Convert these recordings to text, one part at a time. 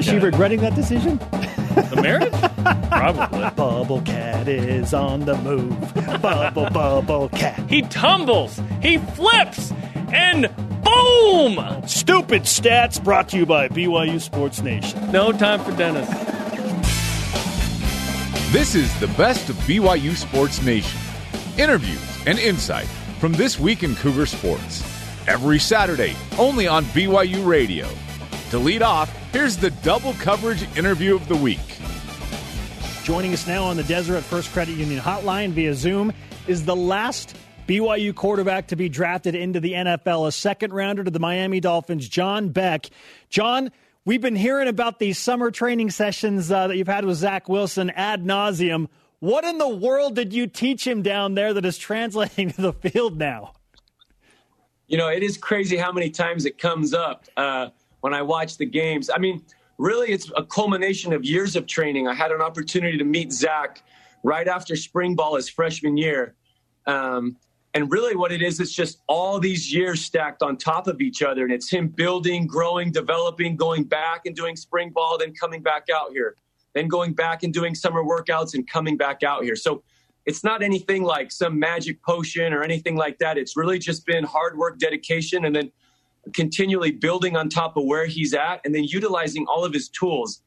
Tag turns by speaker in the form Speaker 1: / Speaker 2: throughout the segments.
Speaker 1: Is she regretting that decision?
Speaker 2: The marriage? Probably.
Speaker 1: Bubble Cat is on the move. Bubble, bubble cat.
Speaker 2: He tumbles, he flips, and boom!
Speaker 1: Stupid stats brought to you by BYU Sports Nation.
Speaker 2: No time for Dennis.
Speaker 3: This is the best of BYU Sports Nation. Interviews and insight from this week in Cougar Sports. Every Saturday, only on BYU Radio. To lead off, here's the double coverage interview of the week.
Speaker 1: Joining us now on the Deseret First Credit Union hotline via Zoom is the last BYU quarterback to be drafted into the NFL, a second rounder to the Miami Dolphins, John Beck. John, we've been hearing about these summer training sessions uh, that you've had with Zach Wilson ad nauseum. What in the world did you teach him down there that is translating to the field now?
Speaker 4: You know, it is crazy how many times it comes up uh, when I watch the games. I mean, really, it's a culmination of years of training. I had an opportunity to meet Zach right after spring ball his freshman year. Um, and really, what it is, it's just all these years stacked on top of each other. And it's him building, growing, developing, going back and doing spring ball, then coming back out here, then going back and doing summer workouts and coming back out here. So it's not anything like some magic potion or anything like that. It's really just been hard work, dedication, and then continually building on top of where he's at and then utilizing all of his tools.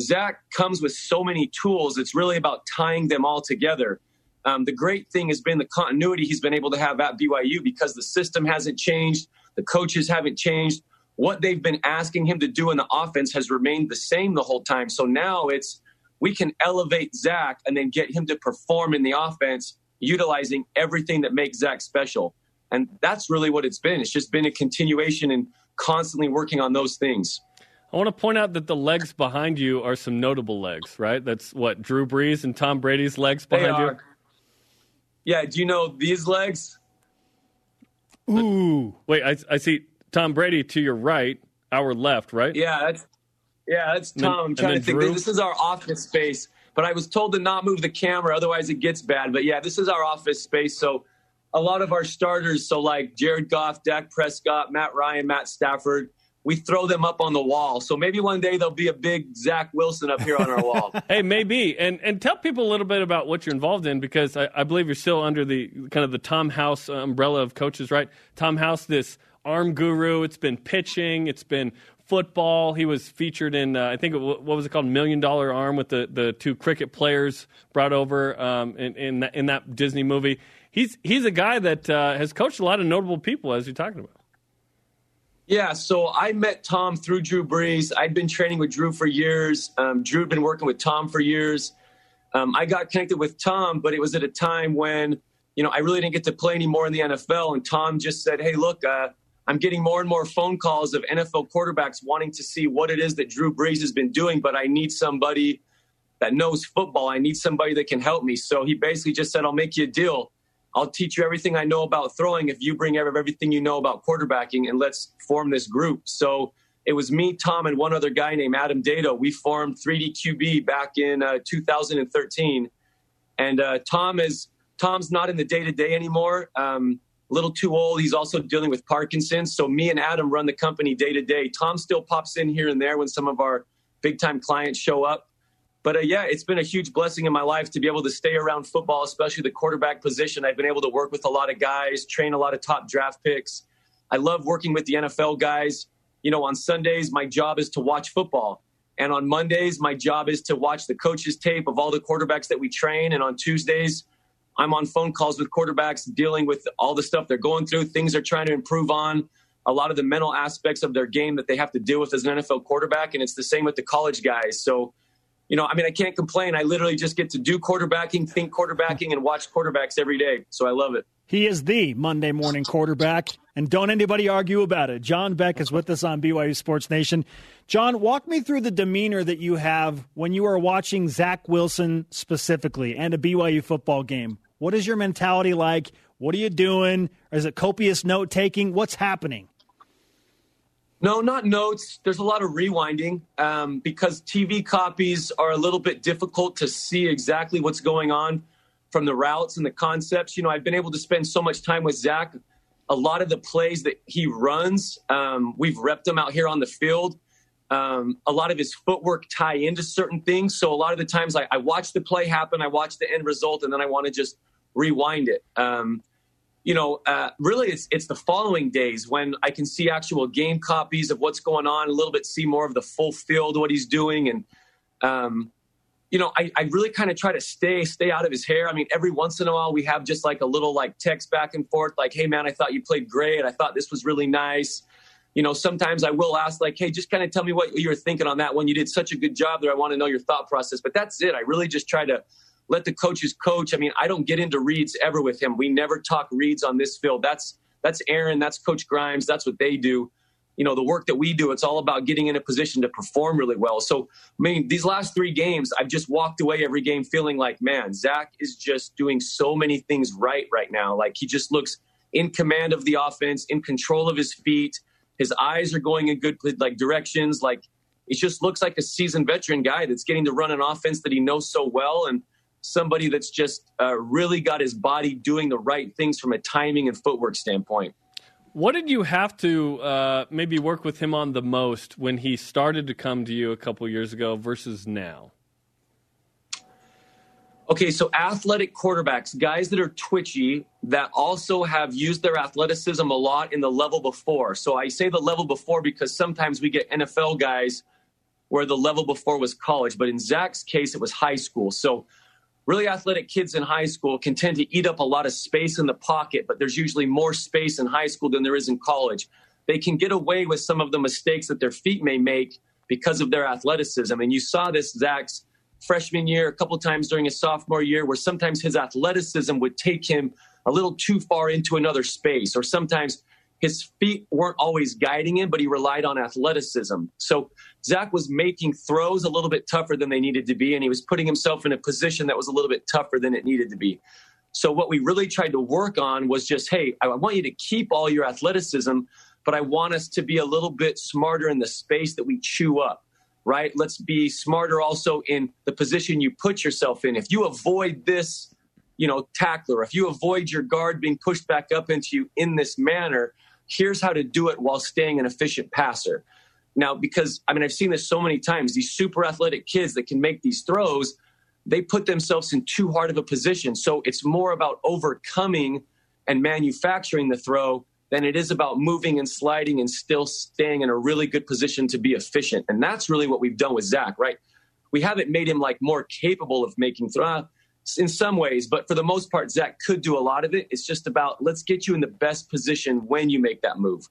Speaker 4: Zach comes with so many tools, it's really about tying them all together. Um, the great thing has been the continuity he's been able to have at BYU because the system hasn't changed, the coaches haven't changed. What they've been asking him to do in the offense has remained the same the whole time. So now it's we can elevate Zach and then get him to perform in the offense, utilizing everything that makes Zach special. And that's really what it's been. It's just been a continuation and constantly working on those things.
Speaker 2: I want to point out that the legs behind you are some notable legs, right? That's what Drew Brees and Tom Brady's legs behind you.
Speaker 4: Yeah, do you know these legs?
Speaker 1: Ooh.
Speaker 2: Wait, I, I see Tom Brady to your right, our left, right?
Speaker 4: Yeah, that's yeah, that's
Speaker 2: then-
Speaker 4: Tom. I'm trying to think.
Speaker 2: Drew?
Speaker 4: This is our office space, but I was told to not move the camera, otherwise it gets bad. But yeah, this is our office space. So a lot of our starters, so like Jared Goff, Dak Prescott, Matt Ryan, Matt Stafford, we throw them up on the wall. So maybe one day there'll be a big Zach Wilson up here on our wall.
Speaker 2: Hey, maybe, and and tell people a little bit about what you're involved in because I, I believe you're still under the kind of the Tom House umbrella of coaches, right? Tom House, this arm guru. It's been pitching. It's been football. He was featured in uh, I think what was it called, Million Dollar Arm, with the, the two cricket players brought over um, in in that, in that Disney movie. He's he's a guy that uh, has coached a lot of notable people, as you're talking about.
Speaker 4: Yeah, so I met Tom through Drew Brees. I'd been training with Drew for years. Um, Drew had been working with Tom for years. Um, I got connected with Tom, but it was at a time when, you know, I really didn't get to play anymore in the NFL. And Tom just said, hey, look, uh, I'm getting more and more phone calls of NFL quarterbacks wanting to see what it is that Drew Brees has been doing, but I need somebody that knows football. I need somebody that can help me. So he basically just said, I'll make you a deal. I'll teach you everything I know about throwing if you bring everything you know about quarterbacking and let's form this group. So it was me, Tom, and one other guy named Adam Dedeaux. We formed 3D QB back in uh, 2013. And uh, Tom is Tom's not in the day to day anymore. Um, a little too old. He's also dealing with Parkinson's. So me and Adam run the company day to day. Tom still pops in here and there when some of our big time clients show up. But uh, yeah, it's been a huge blessing in my life to be able to stay around football, especially the quarterback position. I've been able to work with a lot of guys, train a lot of top draft picks. I love working with the NFL guys. You know, on Sundays, my job is to watch football. And on Mondays, my job is to watch the coaches' tape of all the quarterbacks that we train. And on Tuesdays, I'm on phone calls with quarterbacks dealing with all the stuff they're going through, things they're trying to improve on, a lot of the mental aspects of their game that they have to deal with as an NFL quarterback. And it's the same with the college guys. So, you know, I mean, I can't complain. I literally just get to do quarterbacking, think quarterbacking, and watch quarterbacks every day. So I love it.
Speaker 1: He is the Monday morning quarterback, and don't anybody argue about it. John Beck is with us on BYU Sports Nation. John, walk me through the demeanor that you have when you are watching Zach Wilson specifically and a BYU football game. What is your mentality like? What are you doing? Is it copious note taking? What's happening?
Speaker 4: No, not notes. There's a lot of rewinding um, because TV copies are a little bit difficult to see exactly what's going on from the routes and the concepts. You know, I've been able to spend so much time with Zach. A lot of the plays that he runs, um, we've repped them out here on the field. Um, a lot of his footwork tie into certain things. So a lot of the times I, I watch the play happen, I watch the end result, and then I want to just rewind it. Um, you know, uh, really, it's it's the following days when I can see actual game copies of what's going on, a little bit see more of the full field, what he's doing, and um, you know, I, I really kind of try to stay stay out of his hair. I mean, every once in a while we have just like a little like text back and forth, like, "Hey, man, I thought you played great. I thought this was really nice." You know, sometimes I will ask, like, "Hey, just kind of tell me what you were thinking on that one. You did such a good job there. I want to know your thought process." But that's it. I really just try to let the coaches coach. I mean, I don't get into reads ever with him. We never talk reads on this field. That's that's Aaron. That's Coach Grimes. That's what they do you know the work that we do it's all about getting in a position to perform really well so i mean these last three games i've just walked away every game feeling like man zach is just doing so many things right right now like he just looks in command of the offense in control of his feet his eyes are going in good like directions like it just looks like a seasoned veteran guy that's getting to run an offense that he knows so well and somebody that's just uh, really got his body doing the right things from a timing and footwork standpoint
Speaker 2: what did you have to uh, maybe work with him on the most when he started to come to you a couple years ago versus now?
Speaker 4: Okay, so athletic quarterbacks, guys that are twitchy, that also have used their athleticism a lot in the level before. So I say the level before because sometimes we get NFL guys where the level before was college, but in Zach's case, it was high school. So really athletic kids in high school can tend to eat up a lot of space in the pocket, but there's usually more space in high school than there is in college. They can get away with some of the mistakes that their feet may make because of their athleticism. And you saw this Zach's freshman year, a couple times during his sophomore year, where sometimes his athleticism would take him a little too far into another space, or sometimes his feet weren't always guiding him, but he relied on athleticism. So Zach was making throws a little bit tougher than they needed to be, and he was putting himself in a position that was a little bit tougher than it needed to be. So what we really tried to work on was just, hey, I want you to keep all your athleticism, but I want us to be a little bit smarter in the space that we chew up, right? Let's be smarter also in the position you put yourself in. If you avoid this, you know, tackler, if you avoid your guard being pushed back up into you in this manner, here's how to do it while staying an efficient passer. Now, because I mean, I've seen this so many times, these super athletic kids that can make these throws, they put themselves in too hard of a position. So it's more about overcoming and manufacturing the throw than it is about moving and sliding and still staying in a really good position to be efficient. And that's really what we've done with Zach, right? We haven't made him like more capable of making throw in some ways, but for the most part, Zach could do a lot of it. It's just about let's get you in the best position when you make that move.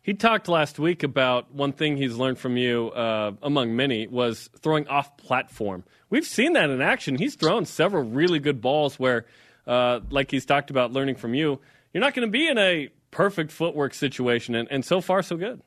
Speaker 2: He talked last week about one thing he's learned from you, uh, among many, was throwing off platform. We've seen that in action. He's thrown several really good balls where, uh, like he's talked about learning from you, you're not going to be in a perfect footwork situation, and, and so far, so good.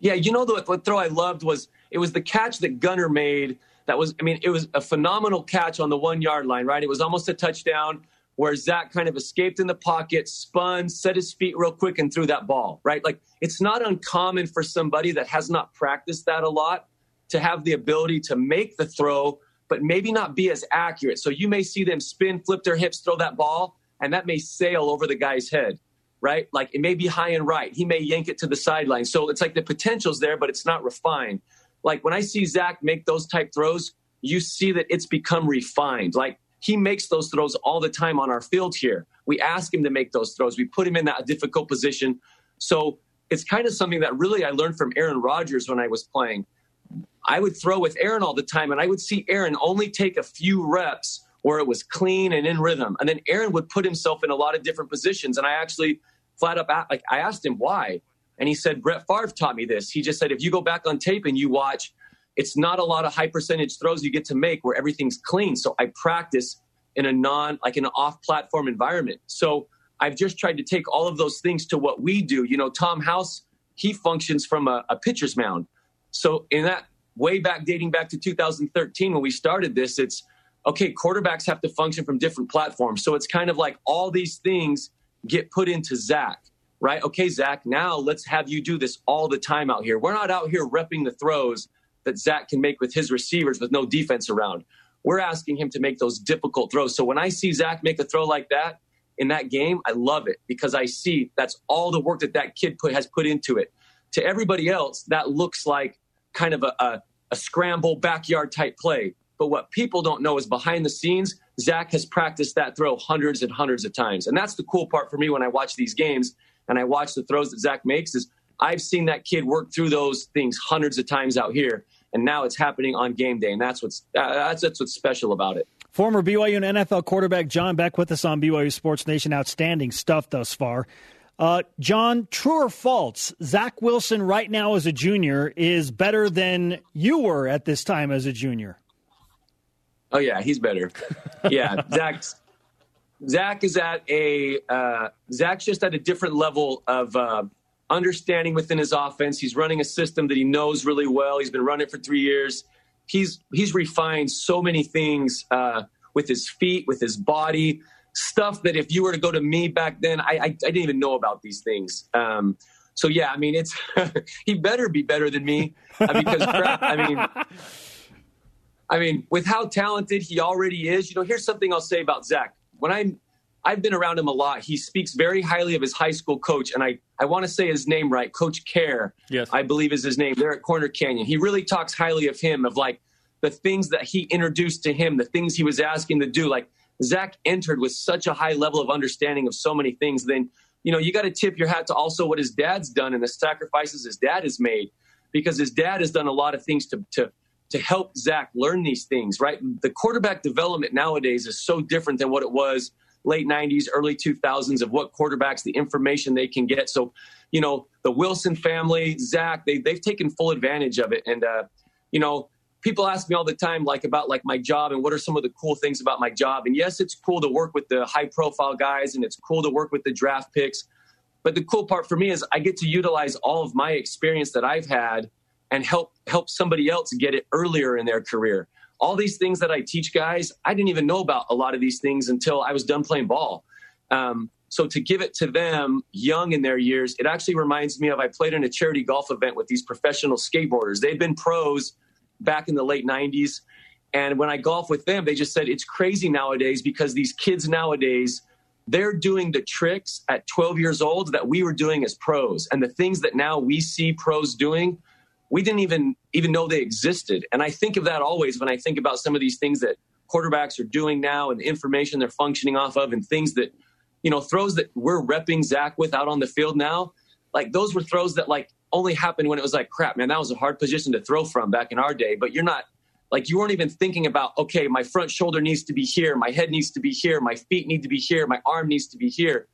Speaker 4: Yeah, you know, the, the throw I loved was it was the catch that Gunner made – that was, I mean, it was a phenomenal catch on the one yard line, right? It was almost a touchdown where Zach kind of escaped in the pocket, spun, set his feet real quick, and threw that ball, right? Like it's not uncommon for somebody that has not practiced that a lot to have the ability to make the throw, but maybe not be as accurate. So you may see them spin, flip their hips, throw that ball, and that may sail over the guy's head, right? Like it may be high and right. He may yank it to the sideline. So it's like the potential's there, but it's not refined like when I see Zach make those type throws, you see that it's become refined. Like he makes those throws all the time on our field here. We ask him to make those throws. We put him in that difficult position. So it's kind of something that really I learned from Aaron Rodgers when I was playing. I would throw with Aaron all the time, and I would see Aaron only take a few reps where it was clean and in rhythm. And then Aaron would put himself in a lot of different positions. And I actually flat up, like, I asked him why. And he said, Brett Favre taught me this. He just said, if you go back on tape and you watch, it's not a lot of high percentage throws you get to make where everything's clean. So I practice in a non, like an off platform environment. So I've just tried to take all of those things to what we do. You know, Tom House, he functions from a, a pitcher's mound. So in that way back, dating back to 2013 when we started this, it's okay, quarterbacks have to function from different platforms. So it's kind of like all these things get put into Zach right? Okay, Zach, now let's have you do this all the time out here. We're not out here repping the throws that Zach can make with his receivers with no defense around. We're asking him to make those difficult throws. So when I see Zach make a throw like that in that game, I love it because I see that's all the work that that kid put has put into it. to everybody else, that looks like kind of a, a, a scramble backyard type play. But what people don't know is behind the scenes, Zach has practiced that throw hundreds and hundreds of times. And that's the cool part for me when I watch these games and I watch the throws that Zach makes is I've seen that kid work through those things hundreds of times out here. And now it's happening on game day. And that's what's, that's, that's what's special about it.
Speaker 1: Former BYU and NFL quarterback John Beck with us on BYU Sports Nation. Outstanding stuff thus far. Uh, John, true or false? Zach Wilson right now as a junior is better than you were at this time as a junior.
Speaker 4: Oh yeah, he's better. Yeah, Zach's Zach is at a uh, Zach's just at a different level of uh, understanding within his offense. He's running a system that he knows really well. He's been running for three years. He's he's refined so many things uh, with his feet, with his body, stuff that if you were to go to me back then, I, I, I didn't even know about these things. Um, so yeah, I mean, it's he better be better than me uh, because I mean. I mean, with how talented he already is, you know, here's something I'll say about Zach. When I'm, I've been around him a lot. He speaks very highly of his high school coach, and I, I want to say his name right, Coach Kjar.
Speaker 2: Yes,
Speaker 4: I believe is his name. There at Corner Canyon, he really talks highly of him, of like the things that he introduced to him, the things he was asking to do. Like Zach entered with such a high level of understanding of so many things. Then, you know, you got to tip your hat to also what his dad's done and the sacrifices his dad has made, because his dad has done a lot of things to to to help Zach learn these things, right? The quarterback development nowadays is so different than what it was late 90s, early 2000s of what quarterbacks, the information they can get. So, you know, the Wilson family, Zach, they, they've taken full advantage of it. And, uh, you know, people ask me all the time, like about like my job and what are some of the cool things about my job. And yes, it's cool to work with the high profile guys and it's cool to work with the draft picks. But the cool part for me is I get to utilize all of my experience that I've had and help help somebody else get it earlier in their career. All these things that I teach guys, I didn't even know about a lot of these things until I was done playing ball. Um, so to give it to them young in their years, it actually reminds me of I played in a charity golf event with these professional skateboarders. They've been pros back in the late 90s. And when I golf with them, they just said it's crazy nowadays because these kids nowadays, they're doing the tricks at 12 years old that we were doing as pros. And the things that now we see pros doing, we didn't even even know they existed. And I think of that always when I think about some of these things that quarterbacks are doing now and the information they're functioning off of and things that, you know, throws that we're repping Zach with out on the field now. Like those were throws that like only happened when it was like, crap, man, that was a hard position to throw from back in our day. But you're not like you weren't even thinking about, okay, my front shoulder needs to be here, my head needs to be here, my feet need to be here, my arm needs to be here.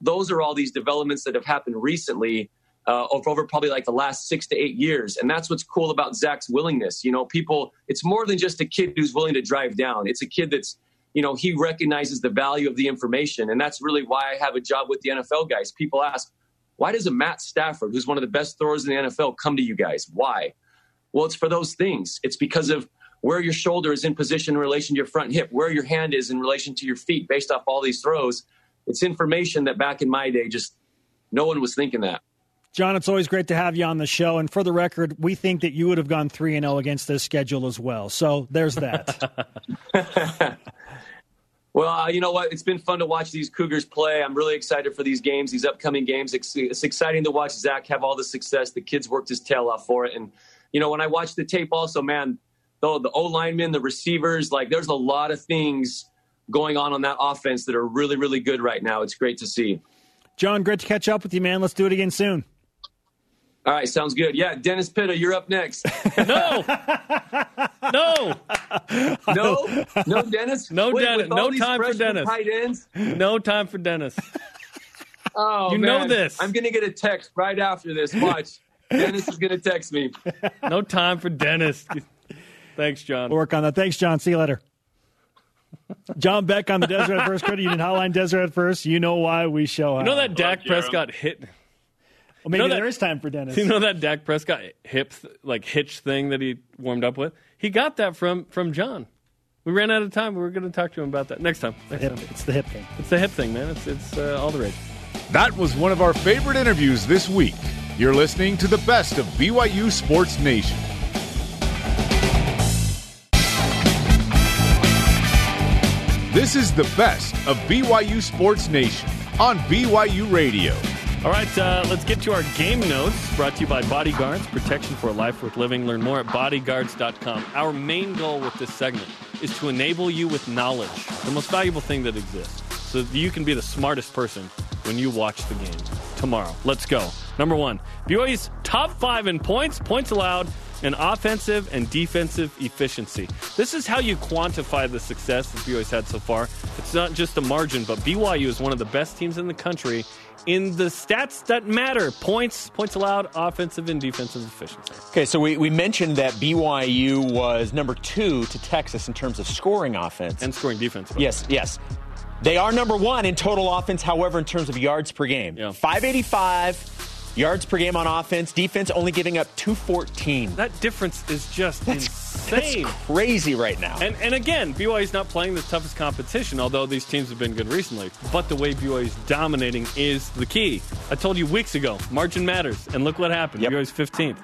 Speaker 4: Those are all these developments that have happened recently uh, over probably like the last six to eight years. And that's what's cool about Zach's willingness. You know, people, it's more than just a kid who's willing to drive down. It's a kid that's, you know, he recognizes the value of the information. And that's really why I have a job with the NFL guys. People ask, why does a Matt Stafford, who's one of the best throwers in the NFL, come to you guys? Why? Well, it's for those things. It's because of where your shoulder is in position in relation to your front hip, where your hand is in relation to your feet based off all these throws. It's information that back in my day, just no one was thinking that.
Speaker 1: John, it's always great to have you on the show. And for the record, we think that you would have gone 3 and 0 against this schedule as well. So there's that.
Speaker 4: well, uh, you know what? It's been fun to watch these Cougars play. I'm really excited for these games, these upcoming games. It's, it's exciting to watch Zach have all the success. The kid's worked his tail off for it. And, you know, when I watch the tape, also, man, the, the O linemen, the receivers, like there's a lot of things going on on that offense that are really, really good right now. It's great to see.
Speaker 1: John, great to catch up with you, man. Let's do it again soon.
Speaker 4: All right, sounds good. Yeah, Dennis Pitta, you're up next.
Speaker 2: no, no,
Speaker 4: no, no, Dennis.
Speaker 2: No, Wait, Dennis. No time for Dennis.
Speaker 4: Tight ends.
Speaker 2: No time for Dennis.
Speaker 4: Oh,
Speaker 2: you
Speaker 4: man.
Speaker 2: know this.
Speaker 4: I'm gonna get a text right after this. Watch. Dennis is gonna text me.
Speaker 2: No time for Dennis. Thanks, John.
Speaker 1: We'll work on that. Thanks, John. See you later. John Beck on the Deseret First Credit Union Hotline. Deseret First. You know why we show up.
Speaker 2: You know that Dak Prescott hit
Speaker 1: well, maybe
Speaker 2: you know
Speaker 1: there
Speaker 2: that,
Speaker 1: is time for Dennis.
Speaker 2: You know that Dak Prescott hip like hitch thing that he warmed up with? He got that from from John. We ran out of time. We were going to talk to him about that next time. Next
Speaker 1: hip,
Speaker 2: time.
Speaker 1: It's the hip thing.
Speaker 2: It's the hip thing, man. It's it's uh, all the rage.
Speaker 3: That was one of our favorite interviews this week. You're listening to the best of BYU Sports Nation. This is the best of BYU Sports Nation on BYU Radio.
Speaker 2: All right, uh, let's get to our game notes brought to you by Bodyguards, protection for a life worth living. Learn more at bodyguards.com. Our main goal with this segment is to enable you with knowledge, the most valuable thing that exists, so that you can be the smartest person when you watch the game tomorrow. Let's go. Number one, BYU's top five in points, points allowed, and offensive and defensive efficiency. This is how you quantify the success that BYU's had so far. It's not just a margin, but BYU is one of the best teams in the country in the stats that matter points, points allowed, offensive and defensive efficiency.
Speaker 5: Okay, so we, we mentioned that BYU was number two to Texas in terms of scoring offense
Speaker 2: and scoring defense.
Speaker 5: Yes, yes. They are number one in total offense, however, in terms of yards per game.
Speaker 2: Yeah.
Speaker 5: 585 yards per game on offense, defense only giving up 214.
Speaker 2: That difference is just
Speaker 5: That's,
Speaker 2: insane.
Speaker 5: That's crazy right now.
Speaker 2: And, and again, BYU's not playing the toughest competition, although these teams have been good recently. But the way BYU's dominating is the key. I told you weeks ago, margin matters. And look what happened.
Speaker 5: Yep.
Speaker 2: BYU's 15th.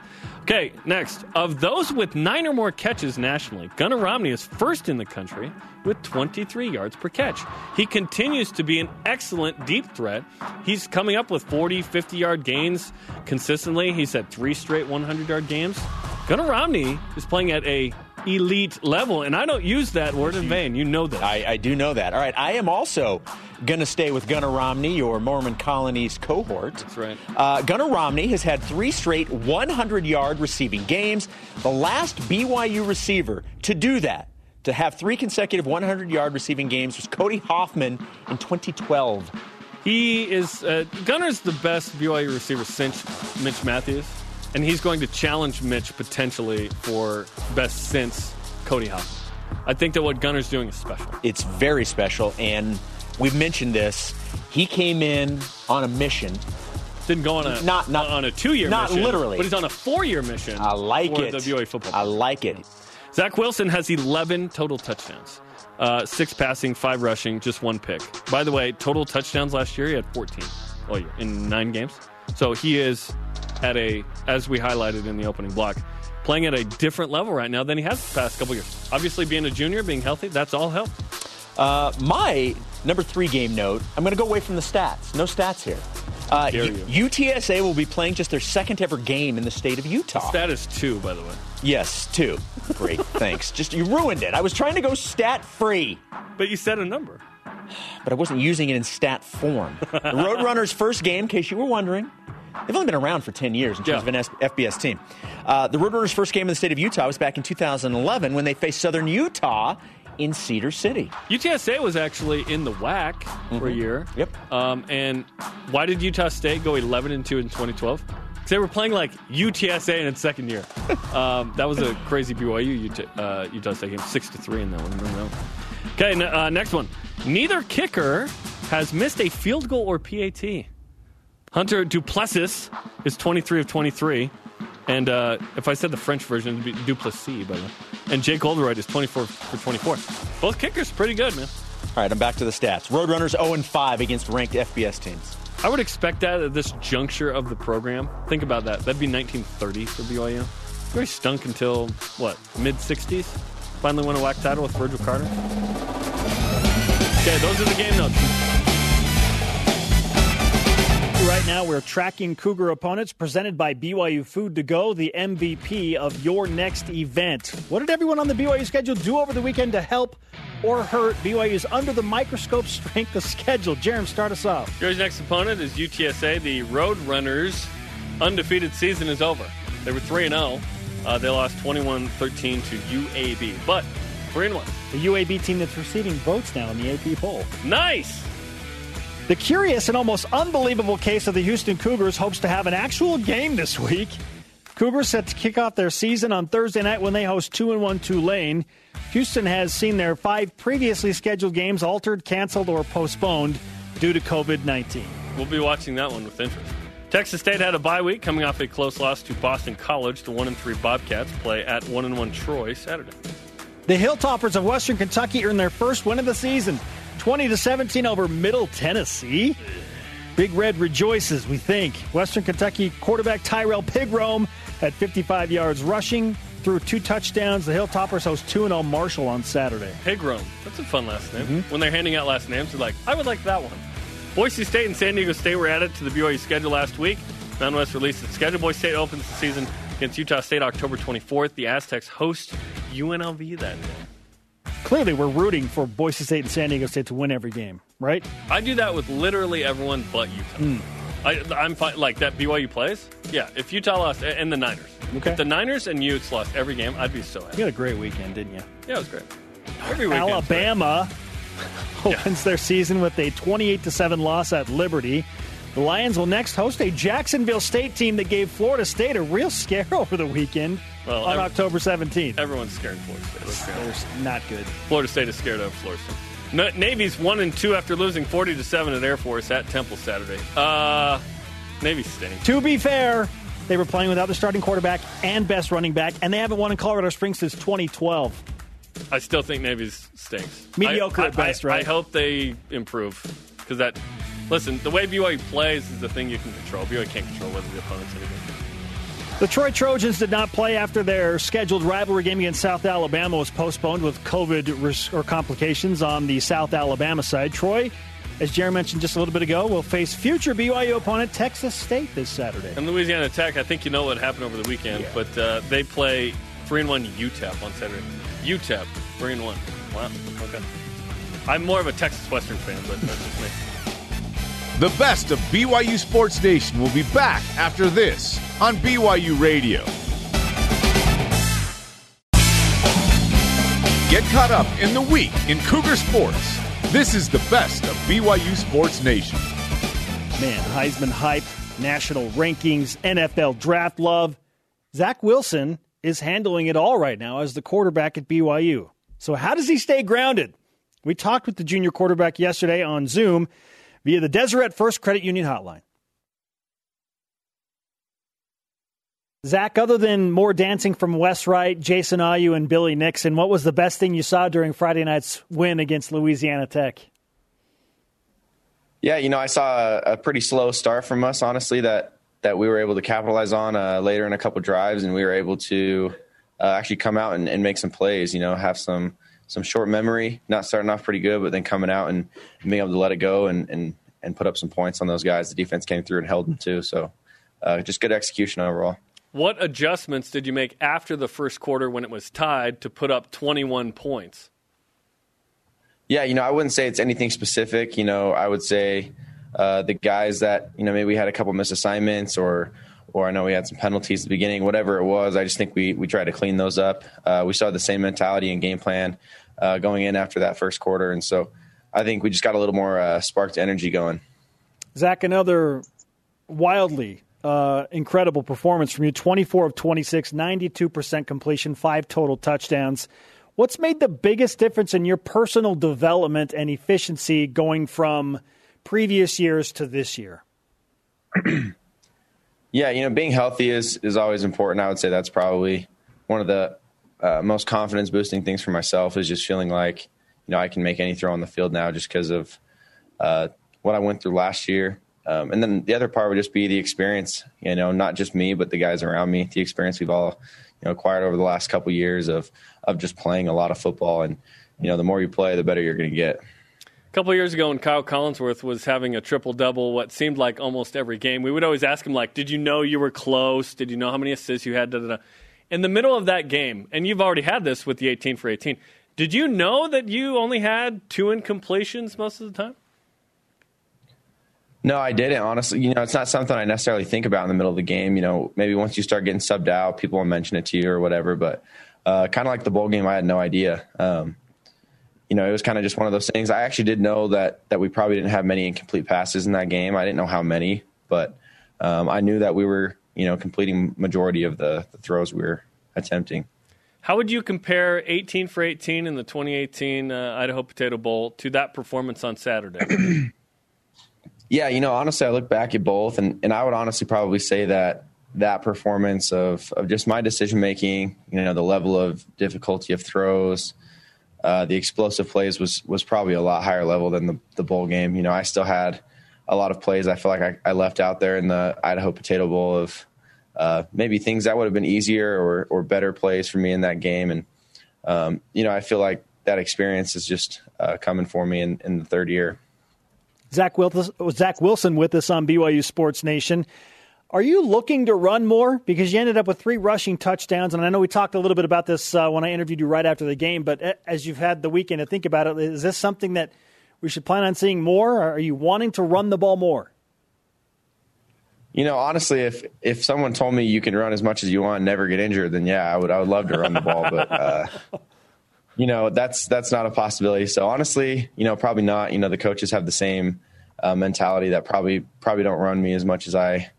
Speaker 2: Okay, next. Of those with nine or more catches nationally, Gunner Romney is first in the country with 23 yards per catch. He continues to be an excellent deep threat. He's coming up with 40, 50 yard gains consistently. He's had three straight 100 yard games. Gunner Romney is playing at a elite level, and I don't use that word in vain. You know that.
Speaker 5: I, I do know that. All right, I am also going to stay with Gunner Romney, your Mormon Colonies cohort.
Speaker 2: That's right.
Speaker 5: Uh, Gunner Romney has had three straight 100 yard receiving games. The last BYU receiver to do that, to have three consecutive 100 yard receiving games, was Cody Hoffman in 2012.
Speaker 2: He is uh, Gunner's the best BYU receiver since Mitch Matthews, and he's going to challenge Mitch potentially for best since Cody Hoffman. I think that what Gunner's doing is special.
Speaker 5: It's very special, and we've mentioned this. He came in on a mission.
Speaker 2: Didn't go on a
Speaker 5: Not- not-
Speaker 2: on a two year
Speaker 5: not
Speaker 2: mission,
Speaker 5: literally.
Speaker 2: but he's on a four year mission.
Speaker 5: I like
Speaker 2: for
Speaker 5: it.
Speaker 2: BYU football.
Speaker 5: I like it.
Speaker 2: Zach Wilson has 11 total touchdowns. Uh, six passing, five rushing, just one pick. By the way, total touchdowns last year, he had 14 all year in nine games. So he is at a, as we highlighted in the opening block, playing at a different level right now than he has the past couple years. Obviously, being a junior, being healthy, that's all helped.
Speaker 5: Uh, my number three game note, I'm going to go away from the stats. No stats here. Uh, U- UTSA will be playing just their second ever game in the state of Utah.
Speaker 2: Status two, by the way.
Speaker 5: yes, two. Great, thanks. Just you ruined it. I was trying to go stat free,
Speaker 2: But you said a number.
Speaker 5: but I wasn't using it in stat form. The Roadrunners' first game, in case you were wondering, they've only been around for 10 years in terms
Speaker 2: Yeah.
Speaker 5: of an S- FBS team. Uh, the Roadrunners' first game in the state of Utah was back in 2011 when they faced Southern Utah in Cedar City.
Speaker 2: UTSA was actually in the WAC for a year.
Speaker 5: Mm-hmm. Yep.
Speaker 2: Um, and why did Utah State go 11 and 2 in 2012? Because they were playing like UTSA in its second year. um, that was a crazy BYU Utah, uh, Utah State game, six to three in that one. Remember that one? Okay, n- uh, next one. Neither kicker has missed a field goal or PAT. Hunter Duplessis is 23 of 23. And uh, if I said the French version, it'd be Duplessis, by the way. And Jake Oldroyd is 24 for 24. Both kickers pretty good, man.
Speaker 5: All right, I'm back to the stats. Roadrunners 0 5 against ranked FBS teams.
Speaker 2: I would expect that at this juncture of the program. Think about that. That'd be 1930 for BYU. Very stunk until, what, mid 60s? Finally won a WAC title with Virgil Carter. Okay, those are the game notes.
Speaker 1: Right now, we're tracking Cougar opponents presented by BYU Food to Go, the MVP of your next event. What did everyone on the BYU schedule do over the weekend to help or hurt BYU's under the microscope strength of schedule? Jerem, start us off.
Speaker 2: Your next opponent is UTSA. The Roadrunners' undefeated season is over. They were 3 0. Uh, they lost 21 13 to UAB, but 3 1.
Speaker 1: The UAB team that's receiving votes now in the AP poll.
Speaker 2: Nice!
Speaker 1: The curious and almost unbelievable case of the Houston Cougars hopes to have an actual game this week. Cougars set to kick off their season on Thursday night when they host 2 and 1 Tulane. Houston has seen their five previously scheduled games altered, canceled, or postponed due to COVID 19.
Speaker 2: We'll be watching that one with interest. Texas State had a bye week coming off a close loss to Boston College. The 1 and 3 Bobcats play at 1 and 1 Troy Saturday.
Speaker 1: The Hilltoppers of Western Kentucky earned their first win of the season, 20 to 17 over Middle Tennessee. Big Red rejoices, we think. Western Kentucky quarterback Tyrell Pigrome at 55 yards rushing, threw two touchdowns. The Hilltoppers host 2 0 Marshall on Saturday.
Speaker 2: Pigrome. That's a fun last name. Mm-hmm. When they're handing out last names, they're like, I would like that one. Boise State and San Diego State were added to the BYU schedule last week. Mountain West released its schedule. Boise State opens the season against Utah State October 24th. The Aztecs host UNLV that day.
Speaker 1: Clearly, we're rooting for Boise State and San Diego State to win every game, right?
Speaker 2: I do that with literally everyone but Utah.
Speaker 1: Hmm.
Speaker 2: I, I'm fine. Like that BYU plays. Yeah, if Utah lost and the Niners,
Speaker 1: Okay.
Speaker 2: if the Niners and Utes lost every game, I'd be so happy.
Speaker 1: You had a great weekend, didn't you?
Speaker 2: Yeah, it was great. Every weekend.
Speaker 1: Alabama opens their season with a 28 to 7 loss at Liberty. The Lions will next host a Jacksonville State team that gave Florida State a real scare over the weekend
Speaker 2: Well,
Speaker 1: on
Speaker 2: every-
Speaker 1: October 17th.
Speaker 2: Everyone's scared of Florida State.
Speaker 1: They're not good.
Speaker 2: Florida State is scared of Florida State. Na- Navy's one and two after losing 40 to seven at Air Force at Temple Saturday. Uh, Navy stinks.
Speaker 1: To be fair, they were playing without their starting quarterback and best running back, and they haven't won in Colorado Springs since 2012.
Speaker 2: I still think Navy's stinks.
Speaker 1: Mediocre
Speaker 2: I,
Speaker 1: at best,
Speaker 2: I,
Speaker 1: right?
Speaker 2: I hope they improve because that. Listen, the way BYU plays is the thing you can control. BYU can't control whether the opponent's any good.
Speaker 1: The Troy Trojans did not play after their scheduled rivalry game against South Alabama was postponed with COVID or complications on the South Alabama side. Troy, as Jerry mentioned just a little bit ago, will face future BYU opponent Texas State this Saturday.
Speaker 2: And Louisiana Tech, I think you know what happened over the weekend,
Speaker 1: Yeah.
Speaker 2: but uh, they play three and one UTEP on Saturday. UTEP three and one. Wow. Okay. I'm more of a Texas Western fan, but that's just me.
Speaker 3: The best of BYU Sports Nation will be back after this on BYU Radio. Get caught up in the week in Cougar Sports. This is the best of BYU Sports Nation.
Speaker 1: Man, Heisman hype, national rankings, NFL draft love. Zach Wilson is handling it all right now as the quarterback at BYU. So, how does he stay grounded? We talked with the junior quarterback yesterday on Zoom via the Deseret First Credit Union hotline. Zach, other than more dancing from Wes Wright, Jason Ayu, and Billy Nixon, what was the best thing you saw during Friday night's win against Louisiana Tech?
Speaker 6: Yeah, you know, I saw a, a pretty slow start from us, honestly, that that we were able to capitalize on uh, later in a couple drives, and we were able to uh, actually come out and, and make some plays. You know, have some some short memory, not starting off pretty good, but then coming out and, being able to let it go and, and and put up some points on those guys. The defense came through and held them too. So, uh, just good execution overall.
Speaker 2: What adjustments did you make after the first quarter when it was tied to put up 21 points?
Speaker 6: Yeah, you know, I wouldn't say it's anything specific. You know, I would say uh, the guys that you know maybe we had a couple misassignments or or I know we had some penalties at the beginning, whatever it was. I just think we we tried to clean those up. Uh, we saw the same mentality and game plan uh, going in after that first quarter, and so I think we just got a little more uh, sparked energy going.
Speaker 1: Zach, another wildly uh, incredible performance from you 24 of 26, 92% completion, five total touchdowns. What's made the biggest difference in your personal development and efficiency going from previous years to this year?
Speaker 6: Yeah, you know, being healthy is is always important. I would say that's probably one of the uh, most confidence boosting things for myself is just feeling like you know I can make any throw on the field now just because of uh, what I went through last year. Um, and then the other part would just be the experience. You know, not just me, but the guys around me. The experience we've all you know acquired over the last couple years of of just playing a lot of football. And you know, the more you play, the better you're going to get.
Speaker 2: Couple years ago, when Kyle Collinsworth was having a triple double, what seemed like almost every game, we would always ask him, like, "Did you know you were close? Did you know how many assists you had?" Da, da, da. In the middle of that game, and you've already had this with the 18 for 18. Did you know that you only had two incompletions most of the time?
Speaker 6: No, I didn't. Honestly, you know, it's not something I necessarily think about in the middle of the game. You know, maybe once you start getting subbed out, people will mention it to you or whatever. But uh, kind of like the bowl game, I had no idea. Um, you know, it was kind of just one of those things. I actually did know that that we probably didn't have many incomplete passes in that game. I didn't know how many, but um, I knew that we were, you know, completing majority of the, the throws we were attempting.
Speaker 2: How would you compare 18 for 18 in the 2018 uh, Idaho Potato Bowl to that performance on Saturday?
Speaker 6: Yeah, you know, honestly, I look back at both, and, and I would honestly probably say that that performance of, of just my decision making, you know, the level of difficulty of throws, uh, the explosive plays was was probably a lot higher level than the, the bowl game. You know, I still had a lot of plays I feel like I, I left out there in the Idaho Potato Bowl of uh, maybe things that would have been easier or or better plays for me in that game, and um, you know, I feel like that experience is just uh, coming for me in, in the third year.
Speaker 1: Zach Wilson, Zach Wilson with us on BYU Sports Nation. Are you looking to run more? Because you ended up with three rushing touchdowns, and I know we talked a little bit about this uh, when I interviewed you right after the game. But as you've had the weekend to think about it, is this something that we should plan on seeing more? Or are you wanting to run the ball more?
Speaker 6: You know, honestly, if if someone told me you can run as much as you want, and never get injured, then yeah, I would I would love to run the ball. But uh, you know, that's that's not a possibility. So honestly, you know, probably not. You know, the coaches have the same uh, mentality that probably probably don't run me as much as I.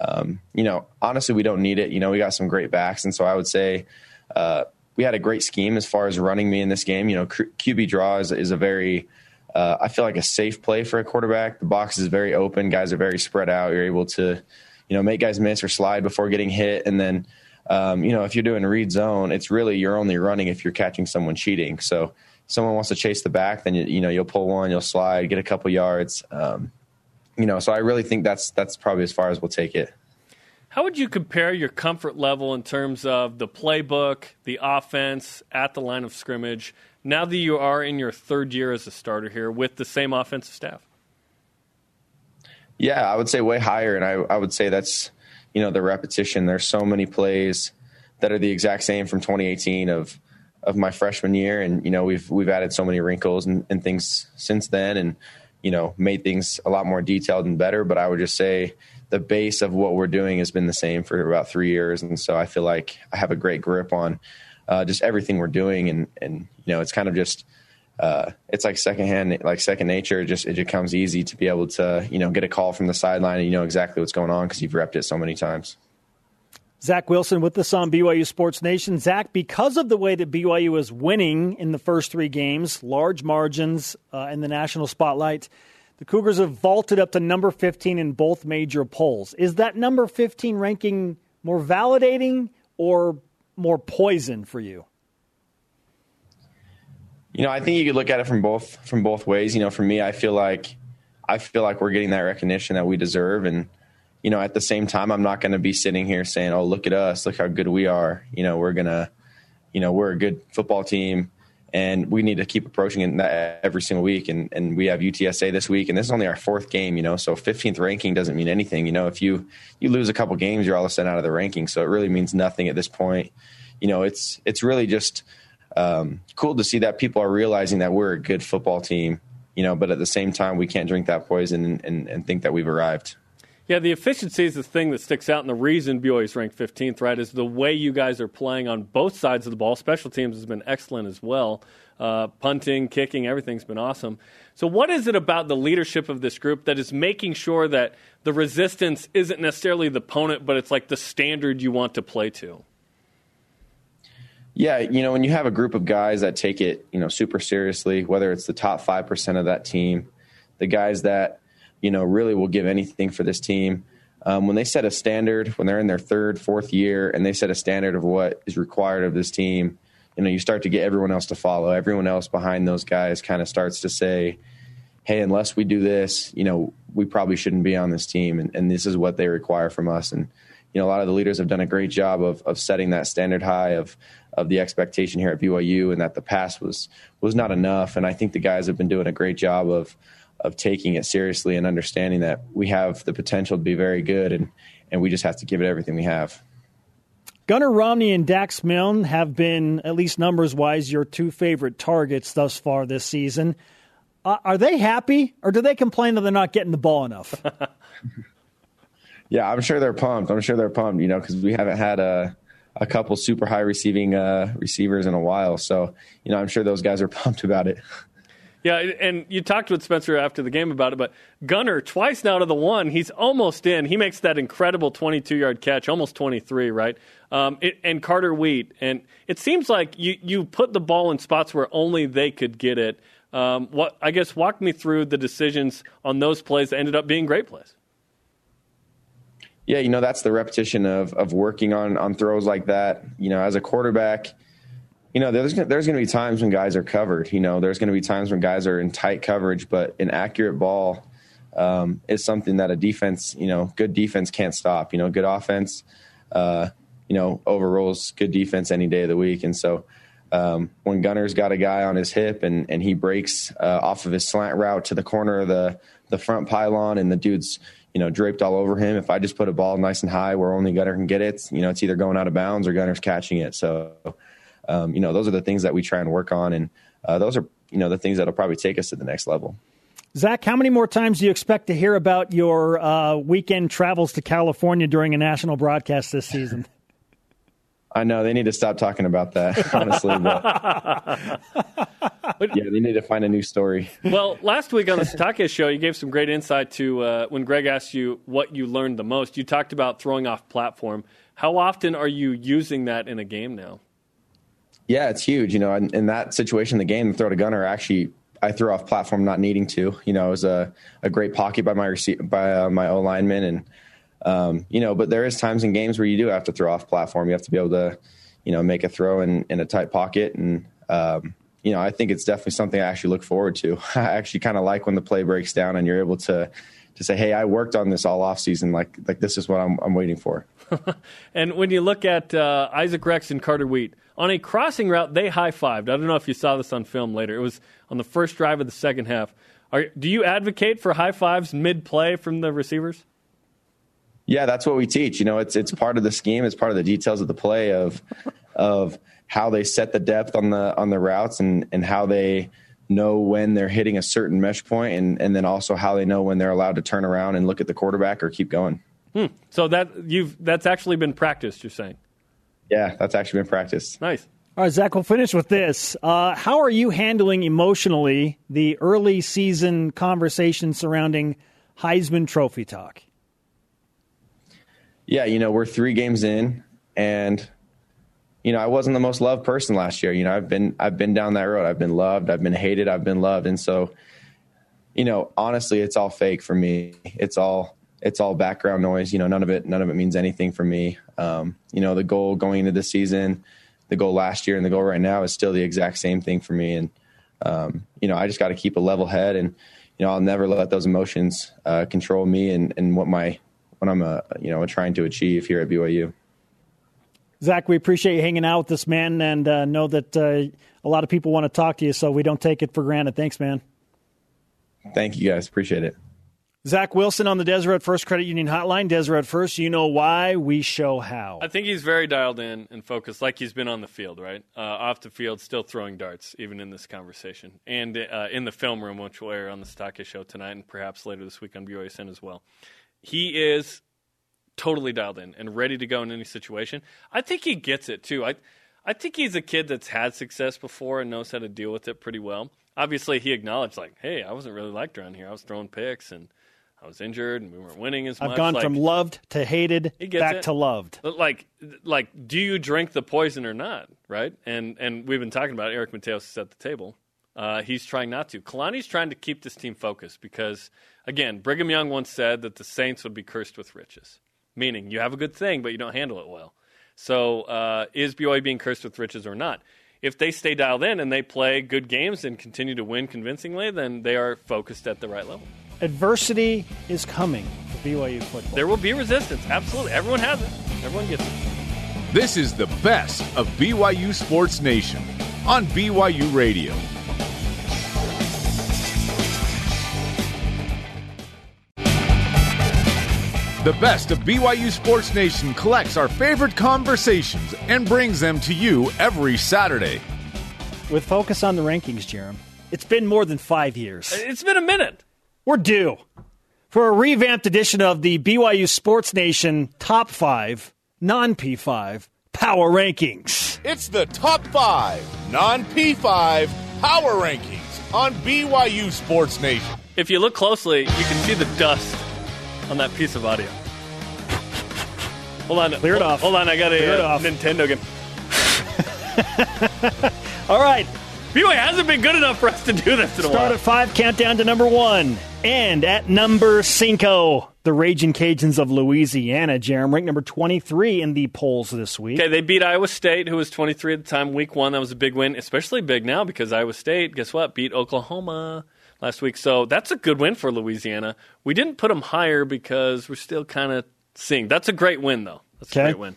Speaker 6: Um, you know, honestly, we don't need it. You know, we got some great backs, and so I would say uh, we had a great scheme as far as running me in this game. You know, QB draw is, is a very uh, I feel like a safe play for a quarterback. The box is very open. Guys are very spread out. You're able to, you know, make guys miss or slide before getting hit. And then, um, you know, if you're doing read zone, it's really you're only running if you're catching someone cheating. So someone wants to chase the back, then you, you know you'll pull one, you'll slide, get a couple yards. Um, you know, so I really think that's that's probably as far as we'll take it.
Speaker 2: How would you compare your comfort level in terms of the playbook, the offense at the line of scrimmage, now that you are in your third year as a starter here with the same offensive staff?
Speaker 6: Yeah, I would say way higher, and I, I would say that's you know the repetition. There's so many plays that are the exact same from 2018 of of my freshman year, and you know we've we've added so many wrinkles and, and things since then, and you know made things a lot more detailed and better. But I would just say the base of what we're doing has been the same for about three years, and so I feel like I have a great grip on uh, just everything we're doing, and and you know, it's kind of just uh, it's like secondhand, like second nature. It just it just comes easy to be able to you know get a call from the sideline and you know exactly what's going on because you've repped it so many times.
Speaker 1: Zach Wilson with us on BYU Sports Nation. Zach, because of the way that BYU is winning in the first three games, large margins uh, in the national spotlight, the Cougars have vaulted up to number 15 in both major polls. Is that number 15 ranking more validating or more poison for you?
Speaker 6: You know, I think you could look at it from both from both ways. You know, for me, I feel like I feel like we're getting that recognition that we deserve, and you know, at the same time, I'm not going to be sitting here saying, "Oh, look at us, look how good we are." You know, we're gonna, you know, we're a good football team, and we need to keep approaching it every single week. And and we have UTSA this week, and this is only our fourth game. You know, so 15th ranking doesn't mean anything. You know, if you you lose a couple games, you're all of a sudden out of the ranking. So it really means nothing at this point. You know, it's it's really just um, cool to see that people are realizing that we're a good football team, you know, but at the same time, we can't drink that poison and, and, and think that we've arrived.
Speaker 2: Yeah, the efficiency is the thing that sticks out, and the reason BYU is ranked 15th, right, is the way you guys are playing on both sides of the ball. Special teams has been excellent as well. Uh, punting, kicking, everything's been awesome. So, what is it about the leadership of this group that is making sure that the resistance isn't necessarily the opponent, but it's like the standard you want to play to?
Speaker 6: Yeah, you know, when you have a group of guys that take it, you know, super seriously, whether it's the top 5% of that team, the guys that, you know, really will give anything for this team, um, when they set a standard, when they're in their third, fourth year, and they set a standard of what is required of this team, you know, you start to get everyone else to follow. Everyone else behind those guys kind of starts to say, hey, unless we do this, you know, we probably shouldn't be on this team. And, and this is what they require from us. And, you know, a lot of the leaders have done a great job of, of setting that standard high of, of the expectation here at BYU and that the pass was was not enough. And I think the guys have been doing a great job of of taking it seriously and understanding that we have the potential to be very good and and we just have to give it everything we have.
Speaker 1: Gunner Romney and Dax Milne have been, at least numbers wise, your two favorite targets thus far this season. Uh, are they happy, or do they complain that they're not getting the ball enough?
Speaker 6: yeah, I'm sure they're pumped. I'm sure they're pumped, you know, because we haven't had a a couple super high receiving uh, receivers in a while. So, you know, I'm sure those guys are pumped about it.
Speaker 2: Yeah, and you talked with Spencer after the game about it, but Gunner twice now to the one, he's almost in. He makes that incredible 22 yard catch, almost 23, right? Um, it, and Carter Wheat. And it seems like you, you put the ball in spots where only they could get it. Um, what I guess walk me through the decisions on those plays that ended up being great plays
Speaker 6: yeah, you know, that's the repetition of of working on on throws like that. You know, as a quarterback, you know, there's there's going to be times when guys are covered. You know, there's going to be times when guys are in tight coverage, but an accurate ball um, is something that a defense, you know, good defense can't stop. You know, good offense, uh, you know, overrules good defense any day of the week, and so. um, when Gunner's got a guy on his hip and, and he breaks uh, off of his slant route to the corner of the, the front pylon and the dude's, you know, draped all over him. If I just put a ball nice and high where only Gunner can get it, you know, it's either going out of bounds or Gunner's catching it. So, um, you know, those are the things that we try and work on. And uh, those are, you know, the things that'll probably take us to the next level.
Speaker 1: Zach, how many more times do you expect to hear about your uh, weekend travels to California during a national broadcast this season?
Speaker 6: I know they need to stop talking about that, honestly. But, yeah, they need to find a new story.
Speaker 2: Well, last week on the Sitake show, you gave some great insight to uh, when Greg asked you what you learned the most. You talked about throwing off platform. How often are you using that in a game now?
Speaker 6: Yeah, it's huge. You know, in, in that situation, the game, the throw to gunner, actually, I threw off platform not needing to. You know, it was a, a great pocket by my rece- by uh, my O lineman and um, you know, but there is times in games where you do have to throw off platform. You have to be able to, you know, make a throw in, in a tight pocket. And, um, you know, I think it's definitely something I actually look forward to. I actually kind of like when the play breaks down and you're able to, to say, Hey, I worked on this all off season. Like, like this is what I'm, I'm waiting for.
Speaker 2: and when you look at uh, Isaac Rex and Carter Wheat on a crossing route, they high fived. I don't know if you saw this on film later. It was on the first drive of the second half. Are, do you advocate for high fives mid play from the receivers?
Speaker 6: Yeah, that's what we teach. You know, it's it's part of the scheme. It's part of the details of the play of of how they set the depth on the on the routes and and how they know when they're hitting a certain mesh point and and then also how they know when they're allowed to turn around and look at the quarterback or keep going.
Speaker 2: Hmm. So that you've that's actually been practiced. You're saying?
Speaker 6: Yeah, that's actually been practiced.
Speaker 2: Nice.
Speaker 1: All right, Zach, we'll finish with this. Uh, how are you handling emotionally the early season conversation surrounding Heisman Trophy talk?
Speaker 6: yeah, you know, we're three games in and you know, I wasn't the most loved person last year. You know, I've been I've been down that road. I've been loved, I've been hated, I've been loved. And so, you know, honestly, it's all fake for me. It's all it's all background noise. You know, none of it none of it means anything for me. Um, you know, the goal going into the season, the goal last year and the goal right now is still the exact same thing for me. And um, you know, I just got to keep a level head and you know, I'll never let those emotions uh, control me and, and what my what I'm uh, you know trying to achieve here at BYU.
Speaker 1: Zach, we appreciate you hanging out with this man, and uh, know that uh, a lot of people want to talk to you, so we don't take it for granted. Thanks, man.
Speaker 6: Thank you, guys. Appreciate it.
Speaker 1: Zach Wilson on the Deseret First Credit Union Hotline. Deseret First, you know why, we show how.
Speaker 2: I think he's very dialed in and focused, like he's been on the field, right? Uh, off the field, still throwing darts, even in this conversation. And uh, in the film room, which will air on the Sitake show tonight and perhaps later this week on BYSN as well he is totally dialed in and ready to go in any situation. I think he gets it too. I I think he's a kid that's had success before and knows how to deal with it pretty well. Obviously, he acknowledged like, "Hey, I wasn't really liked around here. I was throwing picks and I was injured and we weren't winning as much."
Speaker 1: I've gone
Speaker 2: like,
Speaker 1: from loved to hated back
Speaker 2: it.
Speaker 1: to loved.
Speaker 2: Like like do you drink the poison or not, right? And and we've been talking about Eric Mateos is at the table. Uh, he's trying not to. Kalani's trying to keep this team focused because Again, Brigham Young once said that the Saints would be cursed with riches, meaning you have a good thing, but you don't handle it well. So, uh, is BYU being cursed with riches or not? If they stay dialed in and they play good games and continue to win convincingly, then they are focused at the right level.
Speaker 1: Adversity is coming for BYU football.
Speaker 2: There will be resistance. Absolutely. Everyone has it. Everyone gets it.
Speaker 3: This is the best of BYU Sports Nation on BYU Radio. The best of BYU Sports Nation collects our favorite conversations and brings them to you every Saturday.
Speaker 1: With focus on the rankings, Jarom, it's been more than five years.
Speaker 2: It's been a minute.
Speaker 1: We're due for a revamped edition of the BYU Sports Nation Top 5 Non P5 Power Rankings.
Speaker 3: It's the Top 5 Non P5 Power Rankings on BYU Sports Nation.
Speaker 2: If you look closely, you can see the dust on that piece of audio. Hold on.
Speaker 1: Clear it off.
Speaker 2: Hold on, I got a uh, Nintendo game.
Speaker 1: All right.
Speaker 2: BYU hasn't been good enough for us to do this in
Speaker 1: a
Speaker 2: Start while.
Speaker 1: at five, countdown to number one. And at number cinco, the Raging Cajuns of Louisiana, Jarom, ranked number 23 in the polls this week.
Speaker 2: Okay, they beat Iowa State, who was 23 at the time, week one. That was a big win, especially big now because Iowa State, guess what, beat Oklahoma last week. So that's a good win for Louisiana. We didn't put them higher because we're still kind of seeing. That's a great win, though. That's okay. a great win.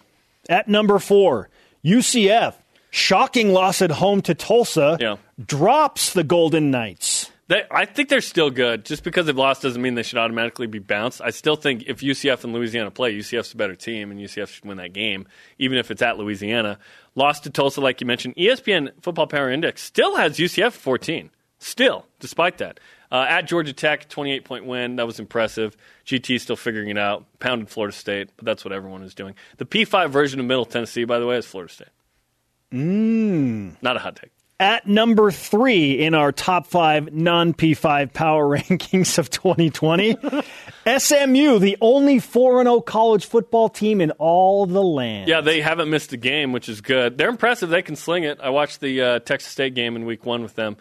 Speaker 1: At number four, UCF Shocking loss at home to Tulsa.
Speaker 2: Yeah.
Speaker 1: Drops the Golden Knights.
Speaker 2: They, I think they're still good. Just because they've lost doesn't mean they should automatically be bounced. I still think if UCF and Louisiana play, UCF's a better team, and UCF should win that game, even if it's at Louisiana. Lost to Tulsa, like you mentioned. ESPN Football Power Index still has UCF 14. Still, despite that. Uh, at Georgia Tech, 28 point win. That was impressive. GT still figuring it out. Pounded Florida State, but that's what everyone is doing. The P5 version of Middle Tennessee, by the way, is Florida State. Mmm. Not a hot take.
Speaker 1: At number three in our top five non P5 power rankings of 2020, SMU, the only 4 0 college football team in all the land.
Speaker 2: Yeah, they haven't missed a game, which is good. They're impressive. They can sling it. I watched the uh, Texas State game in Week One with them.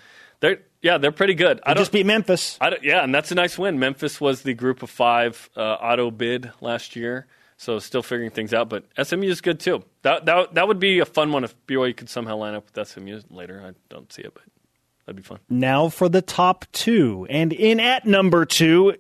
Speaker 2: Yeah, they're pretty good.
Speaker 1: They
Speaker 2: I
Speaker 1: just beat Memphis.
Speaker 2: Yeah, and that's a nice win. Memphis was the Group of Five uh, auto bid last year, so still figuring things out. But SMU is good too. That that that would be a fun one if BYU could somehow line up with SMU later. I don't see it, but that'd be fun.
Speaker 1: Now for the top two. And in at number two,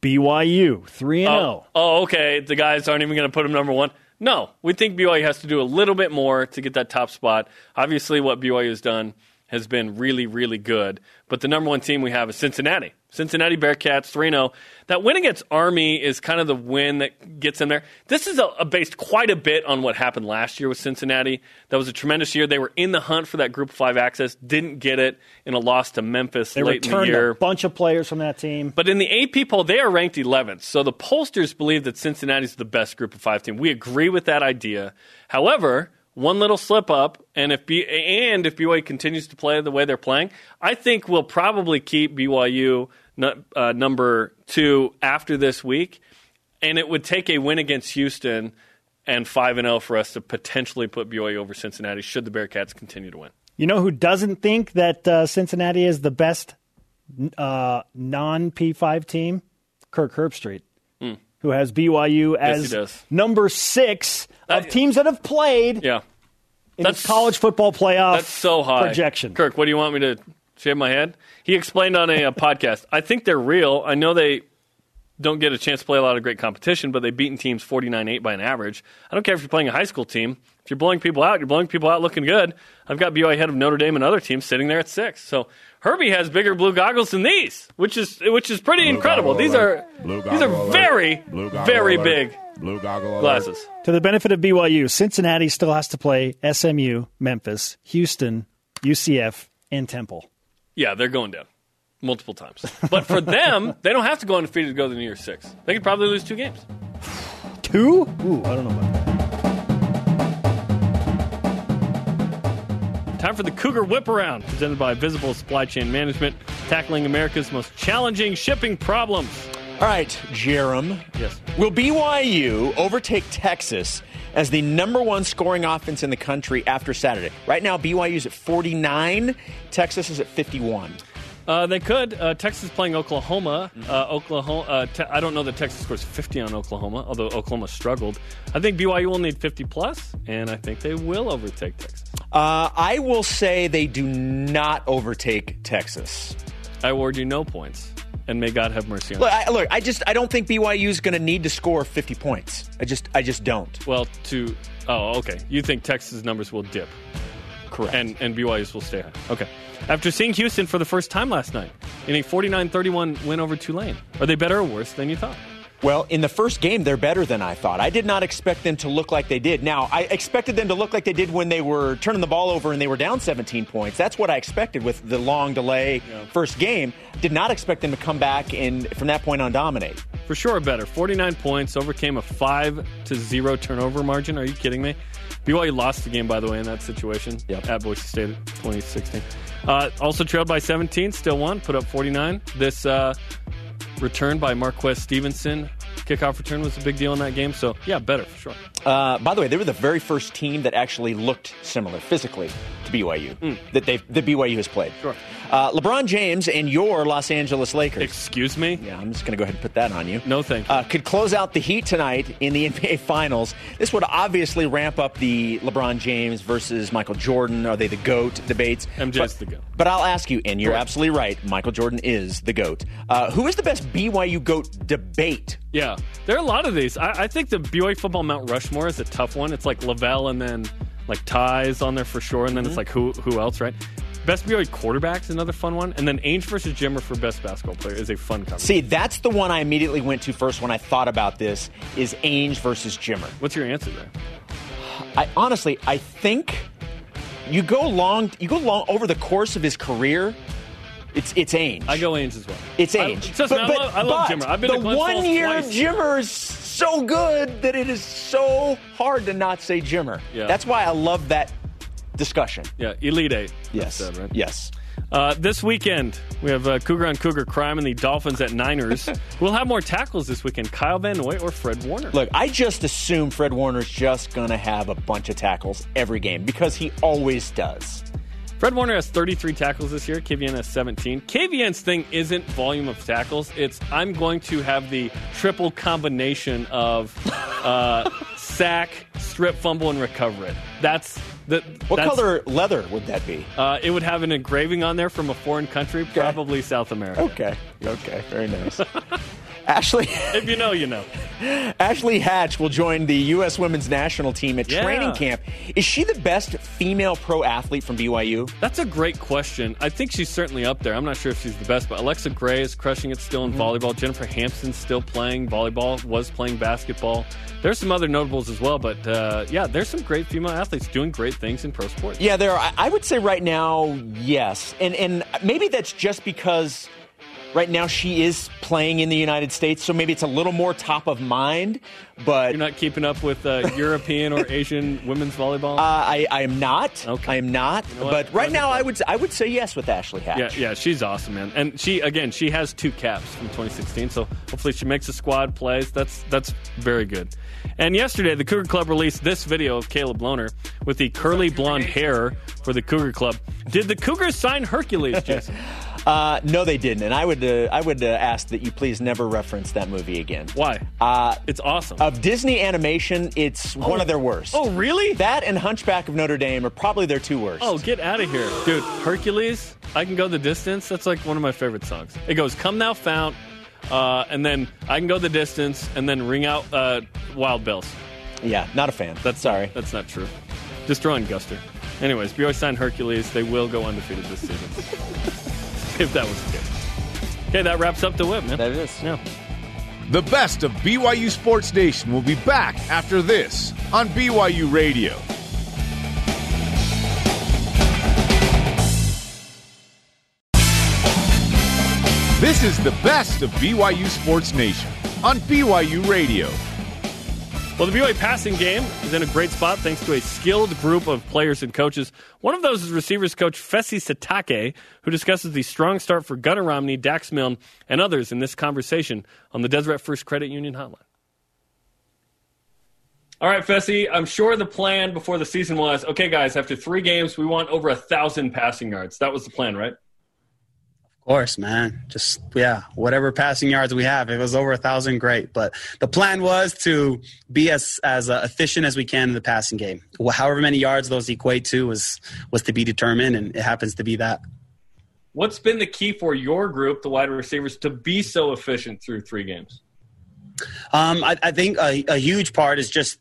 Speaker 1: BYU, 3 0.
Speaker 2: Oh, oh, okay. The guys aren't even going to put them number one. No, we think BYU has to do a little bit more to get that top spot. Obviously, what BYU has done has been really, really good. But the number one team we have is Cincinnati. Cincinnati Bearcats 3 0. That win against Army is kind of the win that gets them there. This is a, a based quite a bit on what happened last year with Cincinnati. That was a tremendous year. They were in the hunt for that Group of Five access, didn't get it in a loss to Memphis
Speaker 1: They
Speaker 2: late in the year.
Speaker 1: a bunch of players from that team.
Speaker 2: But in the AP poll, they are ranked 11th. So the pollsters believe that Cincinnati's the best group of five team. We agree with that idea. However, one little slip up, and if B- and if BYU continues to play the way they're playing, I think we'll probably keep BYU uh, number two after this week. And it would take a win against Houston and five and zero for us to potentially put BYU over Cincinnati. Should the Bearcats continue to win?
Speaker 1: You know who doesn't think that uh, Cincinnati is the best uh, non P5 team? Kirk Herbstreit, who has BYU
Speaker 2: Hmm. Yes,
Speaker 1: as number six of
Speaker 2: That-
Speaker 1: teams that have played
Speaker 2: Yeah.
Speaker 1: in
Speaker 2: That's-
Speaker 1: college football playoff
Speaker 2: That's so high.
Speaker 1: projection.
Speaker 2: Kirk, what do you want me to shave my head? He explained on a, a podcast. I think they're real. I know they don't get a chance to play a lot of great competition, but they've beaten teams 49 8 by an average. I don't care if you're playing a high school team. If you're blowing people out, you're blowing people out looking good. I've got BYU ahead of Notre Dame and other teams sitting there at six. So Herbie has bigger blue goggles than these, which is which is pretty incredible. These
Speaker 7: alert.
Speaker 2: are
Speaker 7: Blue
Speaker 2: these are
Speaker 7: alert.
Speaker 2: very
Speaker 7: Blue goggle
Speaker 2: very
Speaker 7: alert.
Speaker 2: big
Speaker 7: Blue goggle alert.
Speaker 2: glasses.
Speaker 1: To the benefit of BYU, Cincinnati still has to play SMU, Memphis, Houston, UCF, and Temple.
Speaker 2: Yeah, they're going down multiple times. But for them, they don't have to go undefeated to go to the New Year's Six. They could probably lose two games.
Speaker 1: Two? Ooh, I don't know about that.
Speaker 2: Time for the Cougar Whip Around, presented by Visible Supply Chain Management, tackling America's most challenging shipping problems.
Speaker 5: All right, Jarom.
Speaker 2: Yes.
Speaker 5: Will BYU overtake Texas as the number one scoring offense in the country after Saturday? Right now, BYU is at 49, Texas is at 51.
Speaker 2: Uh, they could. Uh, Texas playing Oklahoma. Uh, Oklahoma. Uh, te- I don't know that Texas scores 50 on Oklahoma, although Oklahoma struggled. I think BYU will need 50 plus, and I think they will overtake Texas.
Speaker 5: Uh, I will say they do not overtake Texas.
Speaker 2: I award you no points, and may God have mercy on
Speaker 5: Look,
Speaker 2: you.
Speaker 5: I, look, I just I don't think BYU is going to need to score 50 points. I just I just don't.
Speaker 2: Well, to oh, okay. You think Texas numbers will dip?
Speaker 5: Correct.
Speaker 2: and, and BYU's will stay high. Okay. After seeing Houston for the first time last night in a 49 31 win over Tulane, are they better or worse than you thought?
Speaker 5: Well, in the first game, they're better than I thought. I did not expect them to look like they did. Now, I expected them to look like they did when they were turning the ball over and they were down 17 points. That's what I expected with the long delay first game. Did not expect them to come back and from that point on dominate.
Speaker 2: For sure, better. 49 points, overcame a 5 to 0 turnover margin. Are you kidding me? BYU lost the game, by the way, in that situation
Speaker 5: Yep.
Speaker 2: at Boise State 2016. Uh, also trailed by 17, still won, put up 49. This uh, return by Marquez Stevenson, kickoff return was a big deal in that game. So, yeah, better for sure.
Speaker 5: Uh, by the way, they were the very first team that actually looked similar physically to BYU that they that BYU has played.
Speaker 2: Sure.
Speaker 5: Uh, LeBron James and your Los Angeles Lakers.
Speaker 2: Excuse me?
Speaker 5: yeah, I'm just going to go ahead and put that on you.
Speaker 2: No, thank you.
Speaker 5: Uh, could close out the Heat tonight in the NBA Finals. This would obviously ramp up the LeBron James versus Michael Jordan. Are they the GOAT debates?
Speaker 2: MJ's
Speaker 5: but,
Speaker 2: the GOAT.
Speaker 5: But I'll ask you, and you're absolutely right. Michael Jordan is the GOAT. Uh, who is the best BYU GOAT debate?
Speaker 2: Yeah, there are a lot of these. I, I think the BYU football Mount Rushmore is a tough one. It's like LaVell and then like ties on there for sure, and then
Speaker 5: Mm-hmm.
Speaker 2: it's like who who else, right? Best BYU quarterback is another fun one, and then Ainge versus Jimmer for best basketball player is a fun conversation.
Speaker 5: See, that's the one I immediately went to first when I thought about this is Ainge versus Jimmer.
Speaker 2: What's your answer there?
Speaker 5: I honestly, I think you go long, you go long over the course of his career. It's it's Ainge.
Speaker 2: I go Ainge as well.
Speaker 5: It's
Speaker 2: I-
Speaker 5: Ainge.
Speaker 2: trust me, I love- I love
Speaker 5: but
Speaker 2: Jimmer. I've been
Speaker 5: the one year
Speaker 2: twice.
Speaker 5: Jimmer is so good that it is so hard to not say Jimmer.
Speaker 2: Yeah.
Speaker 5: That's why I love that discussion.
Speaker 2: Yeah, Elite Eight.
Speaker 5: Yes.
Speaker 2: Right?
Speaker 5: Yes.
Speaker 2: Uh, this weekend, we have uh, Cougar on Cougar crime and the Dolphins at Niners. we'll have more tackles this weekend. Kyle Van Noy or Fred Warner.
Speaker 5: Look, I just assume Fred Warner's just going to have a bunch of tackles every game because he always does.
Speaker 2: Fred Warner has 33 tackles this year. KVN has 17. KVN's thing isn't volume of tackles. It's I'm going to have the triple combination of uh, sack, strip, fumble, and recover it. That's the.
Speaker 5: What
Speaker 2: that's-
Speaker 5: color leather would that be?
Speaker 2: Uh, it would have an engraving on there from a foreign country, probably South America.
Speaker 5: Okay. Okay. Very nice. Ashley
Speaker 2: If you know, you know.
Speaker 5: Ashley Hatch will join the U.S. Women's National Team at
Speaker 2: Yeah.
Speaker 5: training camp. Is she the best female pro athlete from BYU?
Speaker 2: That's a great question. I think she's certainly up there. I'm not sure if she's the best, but Alexa Gray is crushing it still in
Speaker 5: Mm-hmm.
Speaker 2: volleyball. Jennifer Hamson's still playing volleyball, was playing basketball. There's some other notables as well, but uh, yeah, there's some great female athletes doing great things in pro sports.
Speaker 5: Yeah, there. Are, I would say right now, yes, and and maybe that's just because right now she is playing in the United States, so maybe it's a little more top of mind. But
Speaker 2: You're not keeping up with uh, European or Asian women's volleyball?
Speaker 5: uh, I I am not.
Speaker 2: Okay.
Speaker 5: I am not.
Speaker 2: know
Speaker 5: but right now, I would I would say yes with Ashley Hatch.
Speaker 2: Yeah, yeah, she's awesome, man. And she again, she has two caps from 2016, so hopefully she makes a squad, plays. That's that's very good. And yesterday, the Cougar Club released this video of Caleb Lohner with the curly blonde hair for the Cougar Club. Did the Cougars sign Hercules, Jason?
Speaker 5: Uh, no, they didn't, and I would uh, I would uh, ask that you please never reference that movie again.
Speaker 2: Why?
Speaker 5: Uh,
Speaker 2: it's awesome.
Speaker 5: of Disney animation, it's one of their worst.
Speaker 2: oh, really?
Speaker 5: That and Hunchback of Notre Dame are probably their two worst.
Speaker 2: Oh, get out of here. Dude, Hercules, I Can Go the Distance, that's like one of my favorite songs. It goes, Come Thou Fount, uh, and then I Can Go the Distance, and then ring out uh, Wild Bells.
Speaker 5: yeah, not a fan.
Speaker 2: That's
Speaker 5: sorry.
Speaker 2: That's not true. Just drawing Guster. Anyways, BYU signed Hercules. They will go undefeated this season. if that was the case. Okay, that wraps up the whip, man.
Speaker 5: That is.
Speaker 2: Yeah.
Speaker 3: The best of BYU Sports Nation will be back after this on BYU Radio. This is the best of BYU Sports Nation on BYU Radio.
Speaker 2: Well, the BYU passing game is in a great spot thanks to a skilled group of players and coaches. One of those is receivers coach Fesi Sitake, who discusses the strong start for Gunnar Romney, Dax Milne, and others in this conversation on the Deseret First Credit Union Hotline. All right, Fesi, I'm sure the plan before the season was okay, guys, after three games, we want over a thousand passing yards. That was the plan, right?
Speaker 7: Of course, man. Just yeah, whatever passing yards we have, if it was over a thousand, great. But the plan was to be as as uh, efficient as we can in the passing game. Well, however many yards those equate to was was to be determined, and it happens to be that.
Speaker 2: What's been the key for your group, the wide receivers, to be so efficient through three games?
Speaker 7: Um, I, I think a, a huge part is just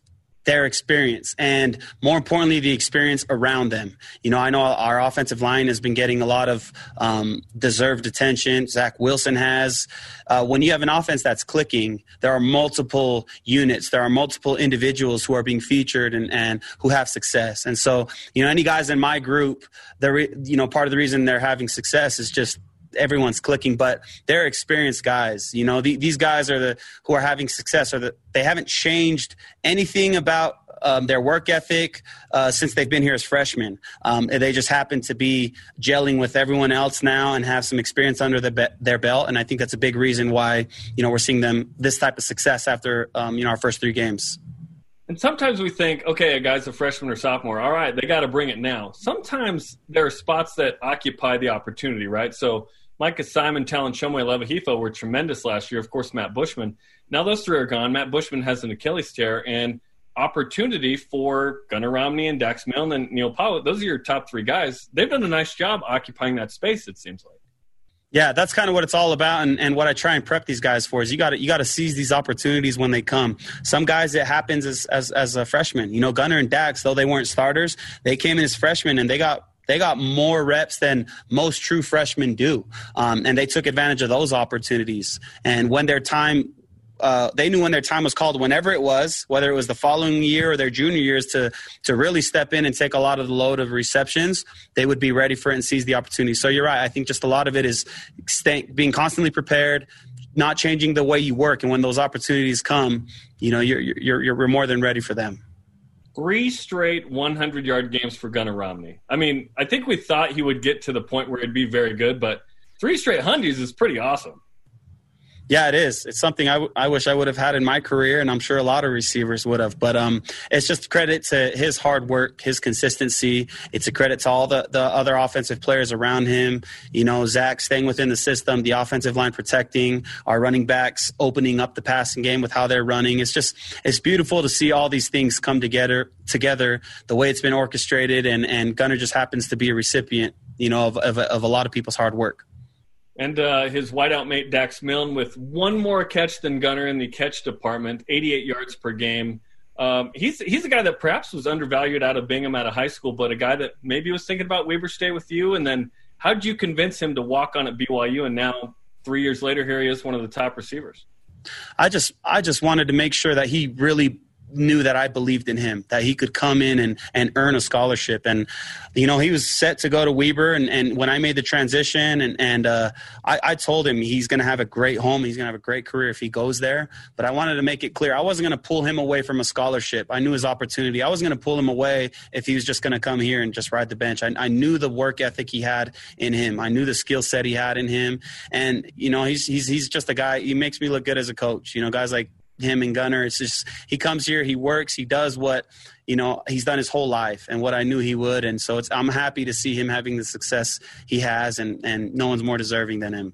Speaker 7: their experience and more importantly the experience around them. You know i know our offensive line has been getting a lot of um, deserved attention. Zach wilson has. Uh, when you have an offense that's clicking there are multiple units there are multiple individuals who are being featured and, and who have success. And so you know any guys in my group the re- you know part of the reason they're having success is just everyone's clicking, but they're experienced guys. You know, the, these guys are the who are having success, or that they haven't changed anything about um, their work ethic uh, since they've been here as freshmen. Um, they just happen to be gelling with everyone else now and have some experience under the be- their belt, and I think that's a big reason why you know we're seeing them this type of success after um, you know our first three games.
Speaker 2: And sometimes we think, okay, a guy's a freshman or sophomore. All right, they got to bring it now. Sometimes there are spots that occupy the opportunity, right? So Micah Simon, Talon Shumway, Aleva Hifo were tremendous last year. Of course, Matt Bushman. Now those three are gone. Matt Bushman has an Achilles tear and opportunity for Gunnar Romney and Dax Milne and Neil Pau'u. Those are your top three guys. They've done a nice job occupying that space, it seems like.
Speaker 7: Yeah, that's kind of what it's all about, and, and what I try and prep these guys for is you got to you got to seize these opportunities when they come. Some guys it happens as, as as a freshman. You know, Gunner and Dax, though they weren't starters, they came in as freshmen and they got they got more reps than most true freshmen do, um, and they took advantage of those opportunities. And when their time uh, they knew when their time was called, whenever it was, whether it was the following year or their junior years, to to really step in and take a lot of the load of receptions. They would be ready for it and seize the opportunity. So you're right. I think just a lot of it is staying, being constantly prepared, not changing the way you work, and when those opportunities come, you know you're you're you're more than ready for them.
Speaker 2: Three straight 100 yard games for Gunnar Romney. I mean, I think we thought he would get to the point where he'd be very good, but three straight hundies is pretty awesome.
Speaker 7: Yeah, it is. It's something I, w- I wish I would have had in my career, and I'm sure a lot of receivers would have. But um, it's just credit to his hard work, his consistency. It's a credit to all the, the other offensive players around him. You know, Zach staying within the system, the offensive line protecting, our running backs opening up the passing game with how they're running. It's just it's beautiful to see all these things come together together the way it's been orchestrated, and and Gunner just happens to be a recipient, you know, of, of, of a lot of people's hard work
Speaker 2: and uh, his wideout mate Dax Milne with one more catch than Gunner in the catch department, 88 yards per game. Um, he's he's a guy that perhaps was undervalued out of Bingham out of high school, but a guy that maybe was thinking about Weber State with you. And then how did you convince him to walk on at BYU? And now three years later, here he is, one of the top receivers.
Speaker 7: I just I just wanted to make sure that he really knew that I believed in him, that he could come in and, and earn a scholarship. And, you know, he was set to go to Weber. And, and when I made the transition, and, and uh, I, I told him he's going to have a great home, he's going to have a great career if he goes there. But I wanted to make it clear I wasn't going to pull him away from a scholarship. I knew his opportunity. I wasn't going to pull him away if he was just going to come here and just ride the bench. I, I knew the work ethic he had in him, I knew the skill set he had in him. And, you know, he's, he's, he's just a guy, he makes me look good as a coach. You know, guys like him and Gunner. It's just he comes here, he works, he does what you know he's done his whole life and what I knew he would. And so it's I'm happy to see him having the success he has, and and no one's more deserving than him.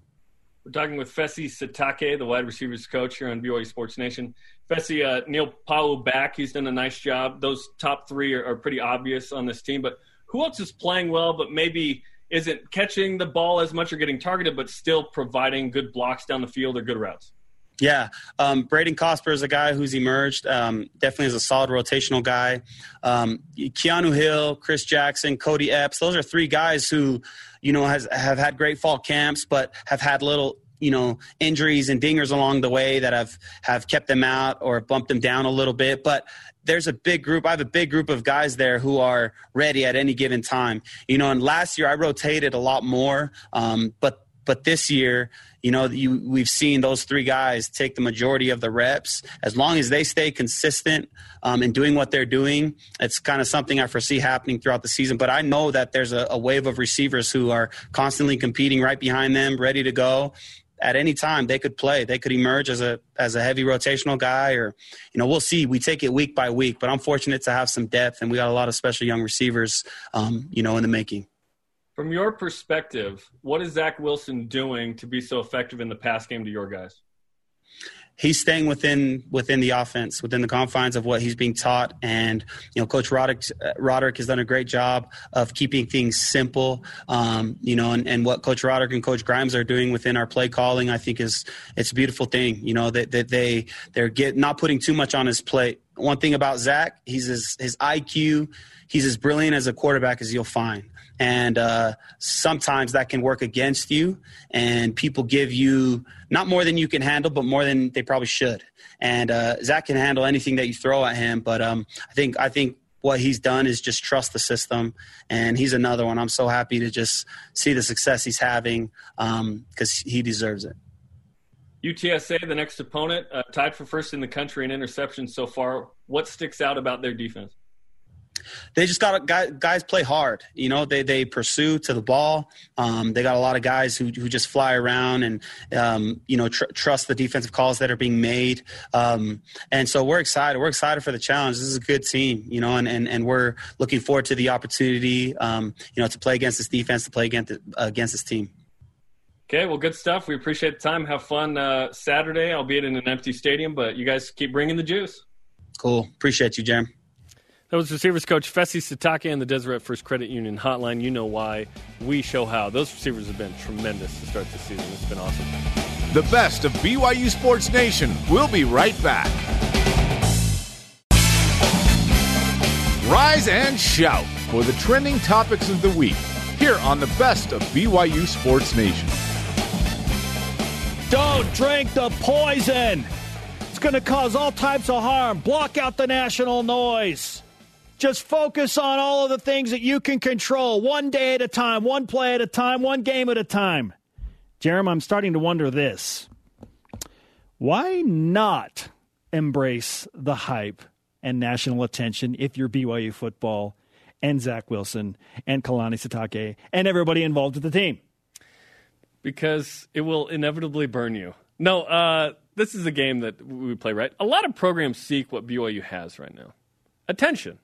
Speaker 2: We're talking with Fesi Satake, the wide receivers coach here on BYU Sports Nation. Fesi, uh, Neil Pau'u back. He's done a nice job. Those top three are, are pretty obvious on this team. But who else is playing well, but maybe isn't catching the ball as much or getting targeted, but still providing good blocks down the field or good routes?
Speaker 7: Yeah, um, Brayden Cosper is a guy who's emerged. Um, definitely is a solid rotational guy. Um, Keanu Hill, Chris Jackson, Cody Epps. Those are three guys who, you know, has have had great fall camps, but have had little, you know, injuries and dingers along the way that have have kept them out or bumped them down a little bit. But there's a big group. I have a big group of guys there who are ready at any given time. You know, and last year I rotated a lot more, um, but but this year, you know, you, we've seen those three guys take the majority of the reps. As long as they stay consistent um, in doing what they're doing, it's kind of something I foresee happening throughout the season. But I know that there's a, a wave of receivers who are constantly competing right behind them, ready to go at any time they could play. They could emerge as a as a heavy rotational guy, or you know, we'll see. We take it week by week, but I'm fortunate to have some depth, and we got a lot of special young receivers, um, you know, in the making.
Speaker 2: From your perspective, what is Zach Wilson doing to be so effective in the pass game to your guys?
Speaker 7: He's staying within within the offense, within the confines of what he's being taught, and you know, Coach Roderick, Roderick has done a great job of keeping things simple. Um, you know, and, and what Coach Roderick and Coach Grimes are doing within our play calling, I think is it's a beautiful thing. You know that, that they they're get not putting too much on his plate. One thing about Zach, he's his, his IQ, he's as brilliant as a quarterback as you'll find and uh, sometimes that can work against you and people give you not more than you can handle but more than they probably should and uh, zach can handle anything that you throw at him but um, i think i think what he's done is just trust the system and he's another one i'm so happy to just see the success he's having because um, he deserves it
Speaker 2: UTSA, the next opponent, uh, tied for first in the country in interceptions so far. What sticks out about their defense?
Speaker 7: They just got guys, guys play hard. You know, they they pursue to the ball. Um, they got a lot of guys who who just fly around and um, you know tr- trust the defensive calls that are being made. Um, and so we're excited. We're excited for the challenge. This is a good team. You know, and and, and we're looking forward to the opportunity. Um, you know, to play against this defense, to play against against this team.
Speaker 2: Okay, well, good stuff. We appreciate the time. Have fun uh, Saturday, albeit in an empty stadium, but you guys keep bringing the juice.
Speaker 7: Cool. Appreciate you, Jam.
Speaker 2: That was receivers coach Fesi Sitake and the Deseret First Credit Union hotline. You know why. We show how. Those receivers have been tremendous to start this season. It's been awesome.
Speaker 3: The best of BYU Sports Nation. We'll be right back. Rise and shout for the trending topics of the week here on the best of BYU Sports Nation.
Speaker 1: Don't drink the poison. It's going to cause all types of harm. Block out the national noise. Just focus on all of the things that you can control one day at a time, one play at a time, one game at a time. Jeremy, I'm starting to wonder this. Why not embrace the hype and national attention if you're BYU football and Zach Wilson and Kalani Sitake and everybody involved with the team?
Speaker 2: Because it will inevitably burn you. No, uh, this is a game that we play, right? A lot of programs seek what BYU has right now attention,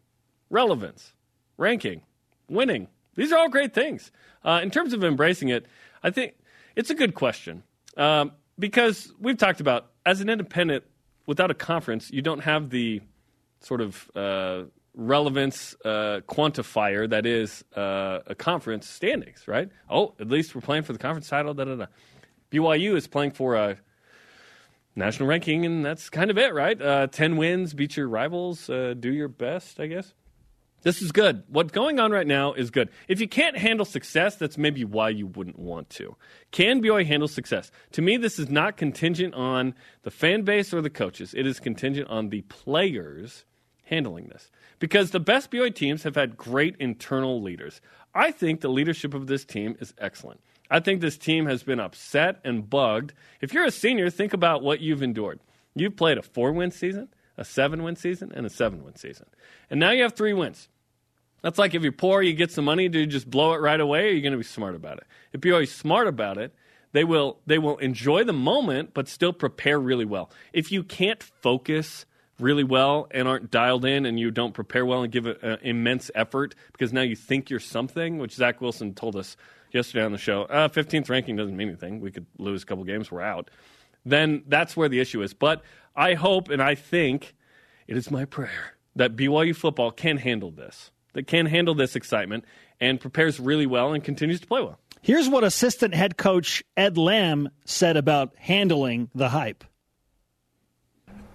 Speaker 2: relevance, ranking, winning. These are all great things. Uh, in terms of embracing it, I think it's a good question um, because we've talked about as an independent, without a conference, you don't have the sort of uh, relevance uh, quantifier that is uh, a conference standings, right? Oh, at least we're playing for the conference title. Da da da. BYU is playing for a national ranking, and that's kind of it, right? Uh, Ten wins, beat your rivals, uh, do your best, I guess. This is good. What's going on right now is good. If you can't handle success, that's maybe why you wouldn't want to. Can BYU handle success? To me, this is not contingent on the fan base or the coaches. It is contingent on the players handling this. Because the best BYU teams have had great internal leaders. I think the leadership of this team is excellent. I think this team has been upset and bugged. If you're a senior, think about what you've endured. You've played a four win season, a seven win season, and a seven win season. And now you have three wins. That's like if you're poor, you get some money, do you just blow it right away, or are you going to be smart about it? If you're always smart about it, they will they will enjoy the moment, but still prepare really well. If you can't focus really well and aren't dialed in, and you don't prepare well and give an immense effort because now you think you're something, which Zach Wilson told us yesterday on the show. Uh, 15th ranking doesn't mean anything. We could lose a couple games, we're out. Then that's where the issue is. But I hope and I think it is my prayer that BYU football can handle this that can handle this excitement and prepares really well and continues to play well.
Speaker 1: Here's what assistant head coach Ed Lamb said about handling the hype.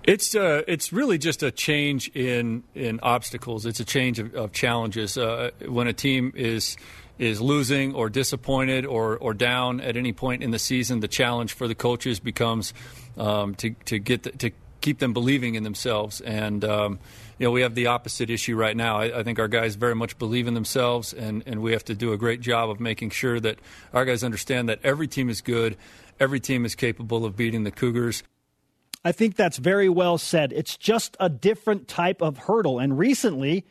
Speaker 8: It's uh, it's really just a change in in obstacles. It's a change of, of challenges. Uh, when a team is is losing or disappointed or, or down at any point in the season, the challenge for the coaches becomes um, to to get the, to keep them believing in themselves and. Um, you know, we have the opposite issue right now. I, I, think our guys very much believe in themselves, and, and we have to do a great job of making sure that our guys understand that every team is good, every team is capable of beating the Cougars.
Speaker 1: I think that's very well said. It's just a different type of hurdle. And recently,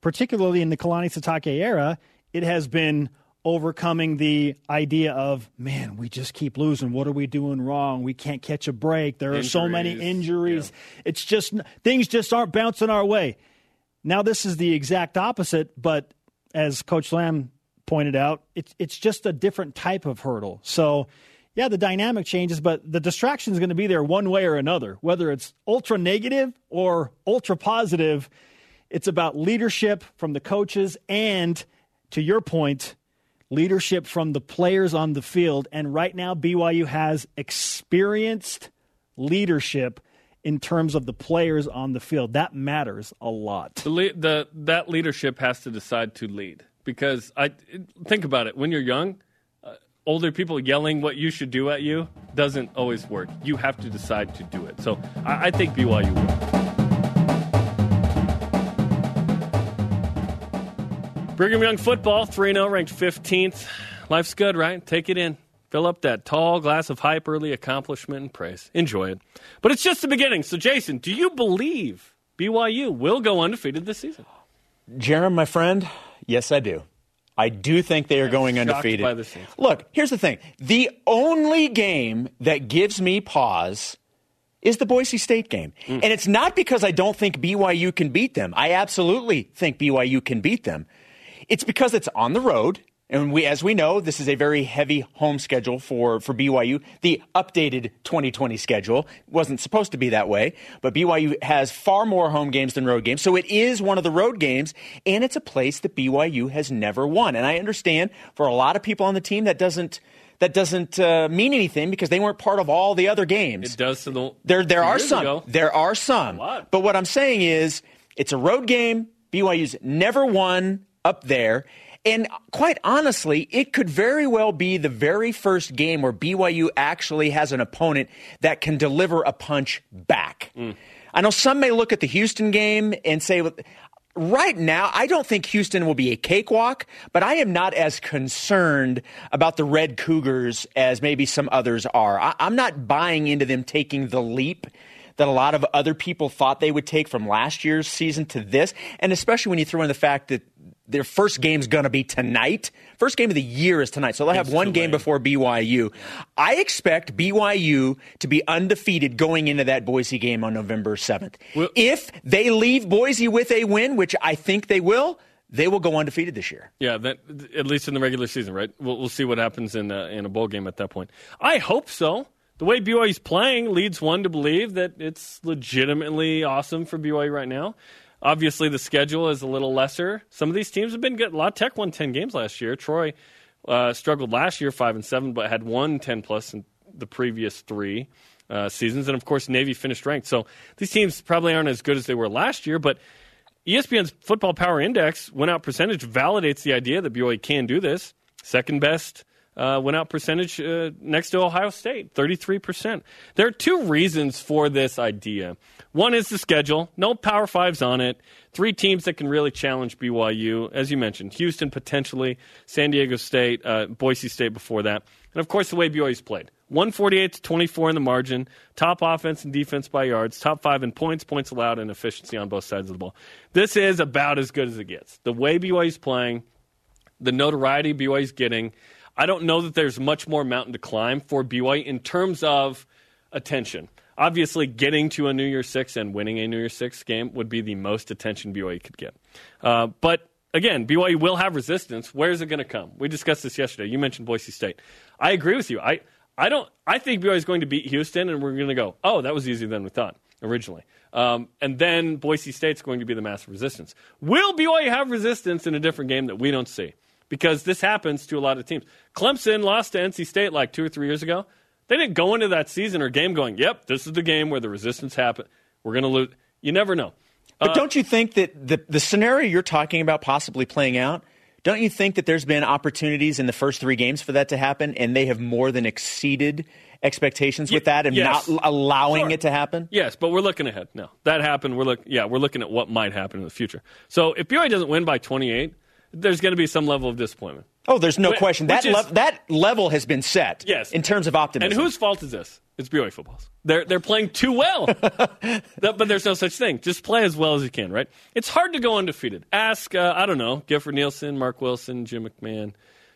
Speaker 1: particularly in the Kalani Sitake era, it has been overcoming the idea of man we just keep losing. What are we doing wrong? We can't catch a break. There injuries. are so many injuries. yeah. it's just things just aren't bouncing our way. Now this is the exact opposite but as coach lamb pointed out it's it's just a different type of hurdle. So yeah the dynamic changes but the distraction is going to be there one way or another. Whether it's ultra negative or ultra positive it's about leadership from the coaches and to your point leadership from the players on the field. And right now, BYU has experienced leadership in terms of the players on the field. That matters a lot.
Speaker 2: The, the that leadership has to decide to lead because I think about it. When you're young, uh, older people yelling what you should do at you doesn't always work. You have to decide to do it. So I, I think BYU will. Brigham Young football, 3 0, ranked 15th. Life's good, right? Take it in. Fill up that tall glass of hype, early accomplishment, and praise. Enjoy it. But it's just the beginning. So, Jason, do you believe BYU will go undefeated this season?
Speaker 5: Jarom, my friend, yes, I do. I do think they are I'm going undefeated. Look, here's the thing the only game that gives me pause is the Boise State game. Mm. And it's not because I don't think BYU can beat them. I absolutely think BYU can beat them. It's because it's on the road And we, as we know, this is a very heavy home schedule for, for BYU. The updated 2020 schedule wasn't supposed to be that way, but BYU has far more home games than road games. So it is one of the road games, and it's a place that BYU has never won. And I understand for a lot of people on the team that doesn't that doesn't uh, mean anything because they weren't part of all the other games.
Speaker 2: It does the
Speaker 5: there. There are some.
Speaker 2: ago.
Speaker 5: There are some. But what I'm saying is, it's a road game. BYU's never won up there. And quite honestly, it could very well be the very first game where BYU actually has an opponent that can deliver a punch back. I know some may look at the Houston game and say, Right now, I don't think Houston will be a cakewalk, but I am not as concerned about the Red Cougars as maybe some others are. I, I'm not buying into them taking the leap that a lot of other people thought they would take from last year's season to this, and especially when you throw in the fact that their first game's going to be tonight. First game of the year is tonight, so they'll have
Speaker 2: It's
Speaker 5: one game
Speaker 2: late.
Speaker 5: before BYU. I expect BYU to be undefeated going into that Boise game on November 7th.
Speaker 2: Well-
Speaker 5: if they leave Boise with a win, which I think they will, they will go undefeated this year.
Speaker 2: Yeah, that at least in the regular season, right? We'll, we'll see what happens in a, in a bowl game at that point. I hope so. The way BYU's playing leads one to believe that it's legitimately awesome for BYU right now. Obviously, the schedule is a little lesser. Some of these teams have been good. La Tech won ten games last year. Troy uh, struggled last year, five and seven, but had won ten plus in the previous three uh, seasons. And of course, Navy finished ranked. So these teams probably aren't as good as they were last year, but ESPN's Football Power Index win out percentage validates the idea that BYU can do this. Second best uh, out percentage uh, next to Ohio State, 33%. There are two reasons for this idea. One is the schedule, no Power Fives on it. Three teams that can really challenge BYU, as you mentioned Houston potentially, San Diego State, uh, Boise State before that. And of course, the way BYU's played. 148 to 24 in the margin, top offense and defense by yards, top five in points, points allowed, and efficiency on both sides of the ball. This is about as good as it gets. The way BYU's playing, the notoriety BYU's getting, I don't know that there's much more mountain to climb for BYU in terms of attention. Obviously, getting to a New Year's Six and winning a New Year's Six game would be the most attention BYU could get. Uh, but again, BYU will have resistance. Where is it going to come? We discussed this yesterday. You mentioned Boise State. I agree with you. I, I don't. I think BYU is going to beat Houston, and we're going to go. Oh, that was easier than we thought originally. Um, and then Boise State's going to be the massive resistance. Will BYU have resistance in a different game that we don't see? Because this happens to a lot of teams. Clemson lost to NC State like two or three years ago. They didn't go into that season or game going, "Yep, this is the game where the resistance happen. We're going to lose." You never know.
Speaker 5: But
Speaker 2: Uh,
Speaker 5: don't you think that the, the scenario you're talking about possibly playing out, don't you think that there's been opportunities in the first three games for that to happen and they have more than exceeded expectations with that and
Speaker 2: yes.
Speaker 5: not allowing
Speaker 2: Sure.
Speaker 5: it to happen?
Speaker 2: Yes, but we're looking ahead. No, that happened. We're look. Yeah, we're looking at what might happen in the future. So if BYU doesn't win by 28, there's going to be some level of disappointment.
Speaker 5: Oh, there's no
Speaker 2: Wh-
Speaker 5: question. That,
Speaker 2: is-
Speaker 5: lev- that level has been set
Speaker 2: Yes.
Speaker 5: in terms of optimism.
Speaker 2: And whose fault is this? It's BYU football's. They're they're playing too well. But there's no such thing. Just play as well as you can, right? It's hard to go undefeated. Ask uh, I don't know, Gifford Nielsen, Mark Wilson, Jim McMahon,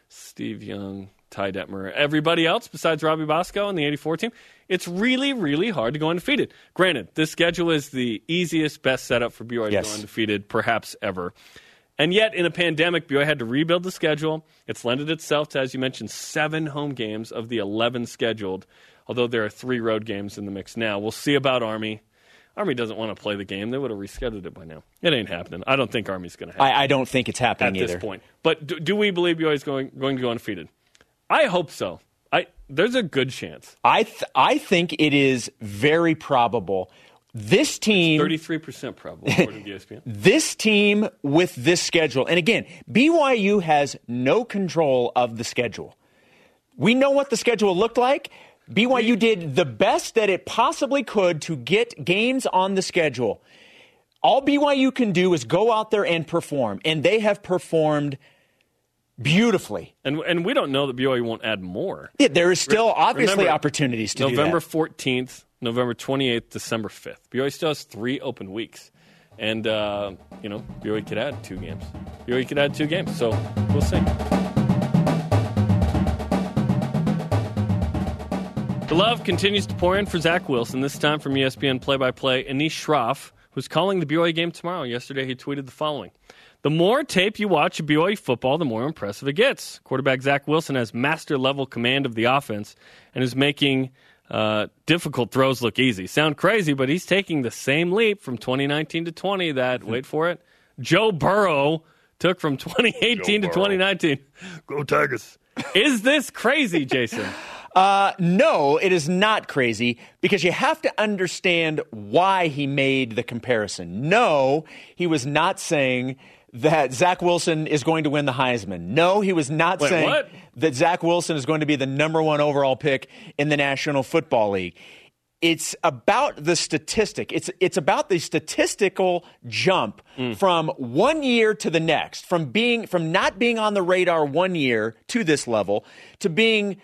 Speaker 2: Steve Young, Ty Detmer, everybody else besides Robbie Bosco and the 84 team. It's really, really hard to go undefeated. Granted, this schedule is the easiest, best setup for BYU to go undefeated, perhaps ever. And yet, in a pandemic, BYU had to rebuild the schedule. It's lended itself to, as you mentioned, seven home games of the 11 scheduled, although there are three road games in the mix now. We'll see about Army. Army doesn't want to play the game. They would have rescheduled it by now. It ain't happening. I don't think Army's going to happen
Speaker 5: I, I don't think it's happening
Speaker 2: at
Speaker 5: happening
Speaker 2: this point. But do, do we believe BYU is going, going to go undefeated? I hope so. I, there's a good chance.
Speaker 5: I, th- I think it is very probable. This team.
Speaker 2: 33% probable, according to ESPN.
Speaker 5: this team with this schedule, and again, BYU has no control of the schedule. We know what the schedule looked like. BYU did the best that it possibly could to get games on the schedule. All BYU can do is go out there and perform, and they have performed beautifully.
Speaker 2: And, and we don't know that BYU won't add more.
Speaker 5: Yeah, there is still obviously
Speaker 2: Remember,
Speaker 5: opportunities to
Speaker 2: November
Speaker 5: do that.
Speaker 2: 14th, November 28th, December 5th. BYU still has three open weeks. And, uh, you know, BYU could add two games. BYU could add two games. So we'll see. The love continues to pour in for Zach Wilson, this time from ESPN play by play Anish Shroff, who's calling the BYU game tomorrow. Yesterday, he tweeted the following The more tape you watch of BYU football, the more impressive it gets. Quarterback Zach Wilson has master level command of the offense and is making uh, difficult throws look easy. Sound crazy, but he's taking the same leap from 2019 to 20 that, wait for it, Joe Burrow took from 2018 to 2019. Go Tigers. Is this crazy, Jason?
Speaker 5: Uh, no, it is not crazy because you have to understand why he made the comparison. No, he was not saying that Zach Wilson is going to win the Heisman. No, he was not
Speaker 2: Wait,
Speaker 5: saying
Speaker 2: what?
Speaker 5: that Zach Wilson is going to be the number one overall pick in the National Football League. It's about the statistic. It's it's about the statistical jump mm. from one year to the next, from being from not being on the radar one year to this level to being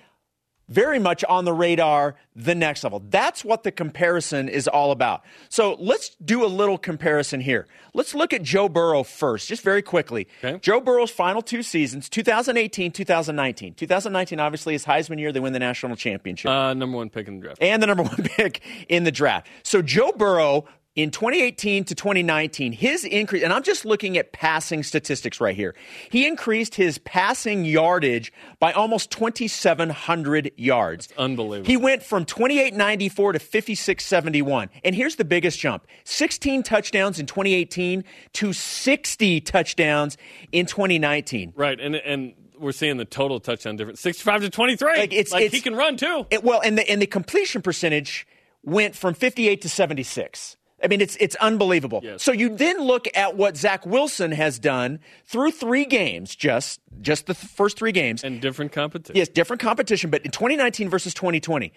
Speaker 5: very much on the radar the next level. That's what the comparison is all about. So let's do a little comparison here. Let's look at Joe Burrow first, just very quickly.
Speaker 2: Okay.
Speaker 5: Joe Burrow's final two seasons, 2018, 2019. 2019, obviously, his Heisman year, they win the national championship
Speaker 2: Uh, number one pick in the draft.
Speaker 5: and the number one pick in the draft. So Joe Burrow in 2018 to 2019, his increase, and I'm just looking at passing statistics right here. He increased his passing yardage by almost 2,700 yards.
Speaker 2: unbelievable.
Speaker 5: He went from 2894 to 5671. And here's the biggest jump 16 touchdowns in 2018 to 60 touchdowns in 2019.
Speaker 2: Right, and and we're seeing the total touchdown difference, sixty-five to twenty-three.
Speaker 5: Like, it's-
Speaker 2: like
Speaker 5: it's-
Speaker 2: he can run too.
Speaker 5: It, well, and the and the completion percentage went from 58 to 76. I mean, it's it's unbelievable.
Speaker 2: Yes.
Speaker 5: So you then look at what Zach Wilson has done through three games, just just the th- first three games.
Speaker 2: and different competition.
Speaker 5: yes, different competition, but in 2019 versus 2020.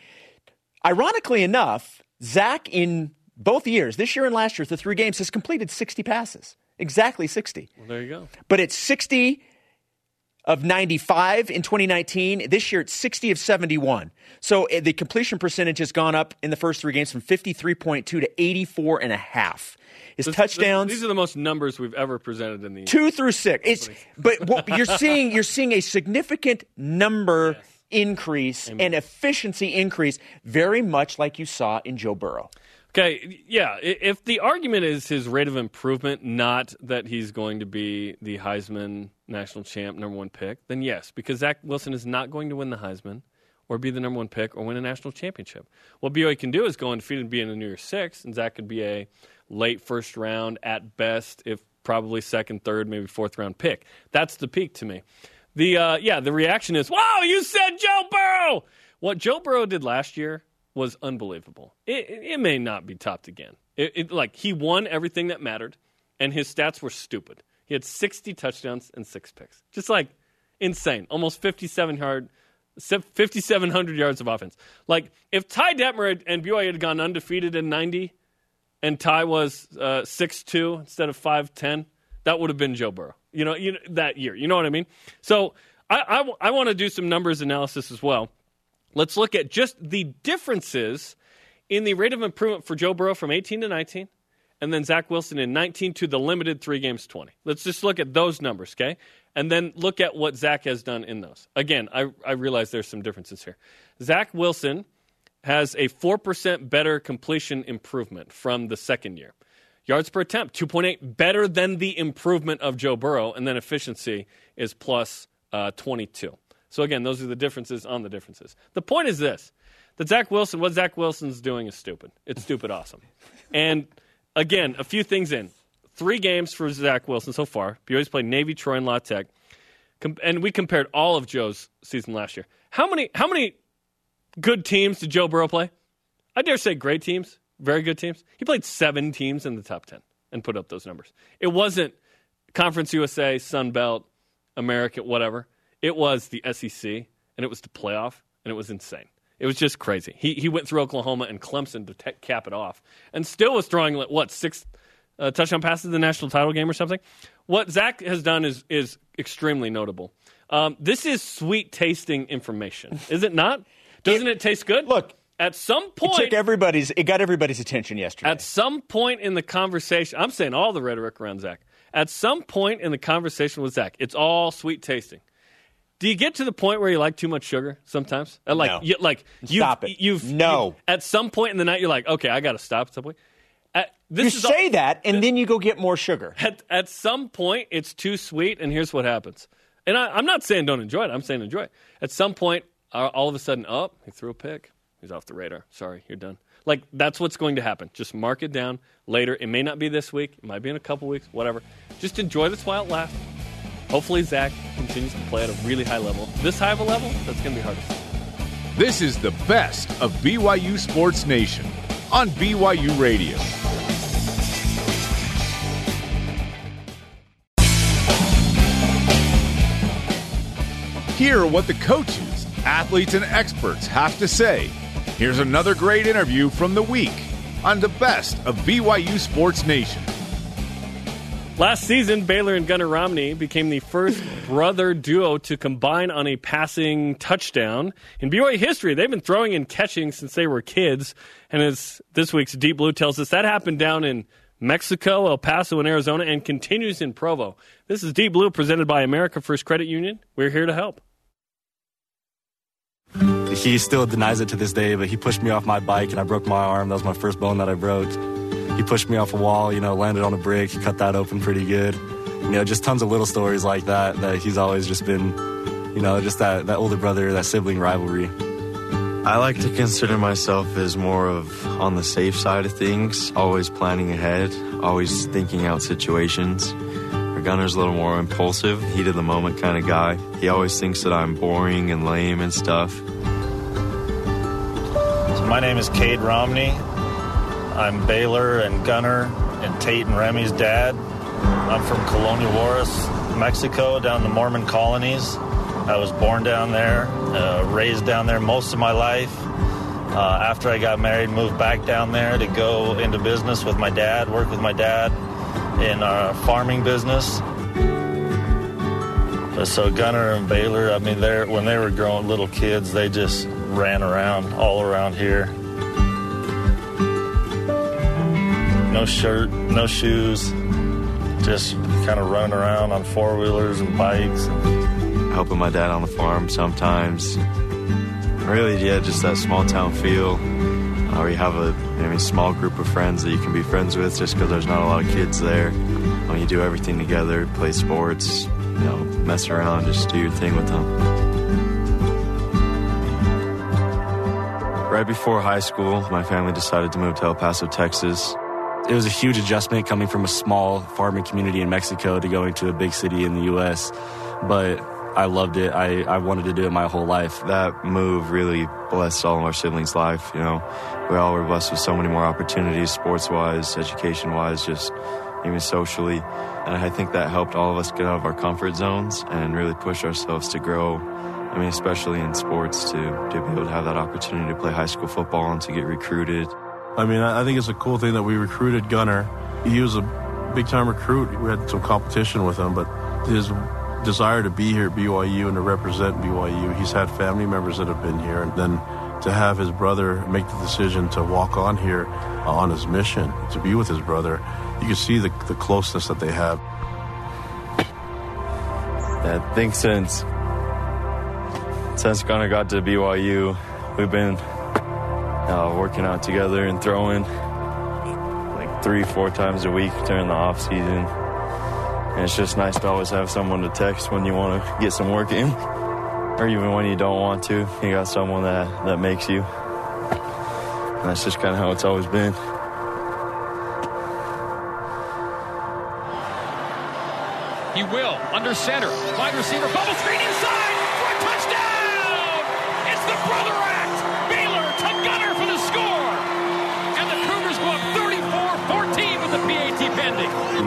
Speaker 5: Ironically enough, Zach in both years, this year and last year, the three games, has completed 60 passes, exactly 60
Speaker 2: Well, there you go.
Speaker 5: but it's 60 of 95 in 2019. This year it's 60 of 71. So uh, the completion percentage has gone up in the first three games from 53.2 to 84 and a half. His
Speaker 2: This-
Speaker 5: touchdowns
Speaker 2: These are the most numbers we've ever presented in the.
Speaker 5: two through six. It's but what you're seeing you're seeing a significant number increase and efficiency increase, very much like you saw in Joe Burrow.
Speaker 2: Okay, yeah. If the argument is his rate of improvement, not that he's going to be the Heisman national champ, number one pick, then yes, because Zach Wilson is not going to win the Heisman or be the number one pick or win a national championship. What BYU can do is go undefeated and be in the New Year's Six, and Zach could be a late first round at best, if probably second, third, maybe fourth round pick. That's the peak to me. The uh, yeah, the reaction is, "Wow, you said Joe Burrow." What Joe Burrow did last year was unbelievable. It, it, may not be topped again. It, it, like he won everything that mattered, and his stats were stupid. He had 60 touchdowns and six picks, just like insane. Almost 57 yard, 5,700 yards of offense. Like if Ty Detmer and BYU had gone undefeated in 90, and Ty was uh, six two instead of five ten, that would have been Joe Burrow. You know, you that year. You know what I mean? So I, I, I want to do some numbers analysis as well. Let's look at just the differences in the rate of improvement for Joe Burrow from 18 to 19, and then Zach Wilson in 19 to the limited three games 20. Let's just look at those numbers, okay? And then look at what Zach has done in those. Again, I, I realize there's some differences here. Zach Wilson has a 4% better completion improvement from the second year. Yards per attempt, 2.8, better than the improvement of Joe Burrow, and then efficiency is plus uh, 22. So again, those are the differences on the differences. The point is this: that Zach Wilson, what Zach Wilson's doing is stupid. It's stupid awesome. And again, a few things in three games for Zach Wilson so far. BYU's played Navy, Troy, and La Tech, Com- and we compared all of Joe's season last year. How many? How many good teams did Joe Burrow play? I dare say great teams, very good teams. He played seven teams in the top 10 and put up those numbers. It wasn't Conference USA, Sun Belt, America, whatever. It was the SEC, and it was the playoff, and it was insane. It was just crazy. He, he went through Oklahoma and Clemson to te- cap it off, and still was throwing, what, six uh, touchdown passes in the national title game or something? What Zach has done is, is extremely notable. Um, this is sweet tasting information, is it not? Doesn't it, taste good?
Speaker 5: Look,
Speaker 2: at some
Speaker 5: It
Speaker 2: point,
Speaker 5: took everybody's. It got everybody's attention yesterday.
Speaker 2: at some point in the conversation, I'm saying all the rhetoric around Zach. At some point in the conversation with Zach, it's all sweet tasting. Do you get to the point where you like too much sugar sometimes? Uh, Like,
Speaker 5: No.
Speaker 2: you, like you've,
Speaker 5: Stop it.
Speaker 2: You've
Speaker 5: No.
Speaker 2: you- at some point in the night, you're like, okay, I got to stop at some point. At, this
Speaker 5: you say
Speaker 2: all-
Speaker 5: that, and then you go get more sugar.
Speaker 2: at, at some point it's too sweet and here's what happens and I, i'm not saying don't enjoy it i'm saying enjoy it at some point uh, all of a sudden up he threw a pick he's off the radar sorry you're done like that's what's going to happen just mark it down later it may not be this week it might be in a couple weeks whatever just enjoy this while it lasts hopefully zach continues to play at a really high level this high of a level that's going to be hard to see
Speaker 3: This is the best of BYU Sports Nation on BYU Radio. Hear what the coaches, athletes, and experts have to say. Here's another great interview from the week on the best of BYU Sports Nation.
Speaker 2: Last season, Baylor and Gunner Romney became the first brother duo to combine on a passing touchdown. In BYU history, they've been throwing and catching since they were kids. And as this week's Deep Blue tells us, that happened down in Mexico, El Paso, and Arizona, and continues in Provo. This is Deep Blue presented by America First Credit Union. We're here to help.
Speaker 9: He still denies it to this day, but he pushed me off my bike and I broke my arm. That was my first bone that I broke. He pushed me off a wall, you know, landed on a brick. He cut that open pretty good. You know, just tons of little stories like that that he's always just been, you know, just that, that older brother, that sibling rivalry.
Speaker 10: I like to consider myself as more of on the safe side of things, always planning ahead, always thinking out situations. Our Gunner's a little more impulsive, heat of the moment kind of guy. He always thinks that I'm boring and lame and stuff.
Speaker 11: So my name is Cade Romney. I'm Baylor and Gunner and Tate and Remy's dad. I'm from Colonia Juarez, Mexico, down the Mormon colonies. I was born down there, uh, raised down there most of my life. Uh, after I got married, moved back down there to go into business with my dad, work with my dad in our farming business. So Gunner and Baylor, I mean, they're when they were growing little kids, they just ran around all around here. No shirt, no shoes, just kind of running around on four wheelers and bikes.
Speaker 10: Helping my dad on the farm sometimes. Really, yeah, just that small town feel. Uh, have a maybe small group of friends that you can be friends with just because there's not a lot of kids there. When you do everything together, play sports, you know, mess around, just do your thing with them. Right before high school, my family decided to move to El Paso, Texas.
Speaker 9: It was a huge adjustment coming from a small farming community in Mexico to going to a big city in the U.S. But I loved it. I, I wanted to do it my whole life.
Speaker 10: That move really blessed all of our siblings' life. You know, we all were blessed with so many more opportunities, sports-wise, education-wise, just even socially. And I think that helped all of us get out of our comfort zones and really push ourselves to grow. I mean, especially in sports, to, to be able to have that opportunity to play high school football and to get recruited.
Speaker 12: I mean, I think it's a cool thing that we recruited Gunner. He was a big time recruit. We had some competition with him, but his desire to be here at BYU and to represent BYU, he's had family members that have been here. And then to have his brother make the decision to walk on here on his mission, to be with his brother, you can see the, the closeness that they have.
Speaker 10: I think since since Gunner got to BYU, we've been uh, working out together and throwing like three, four times a week during the off season. And it's just nice to always have someone to text when you want to get some work in, or even when you don't want to. You got someone that that makes you. And that's just kind of how it's always been.
Speaker 13: He will under center. Wide receiver, bubble screen inside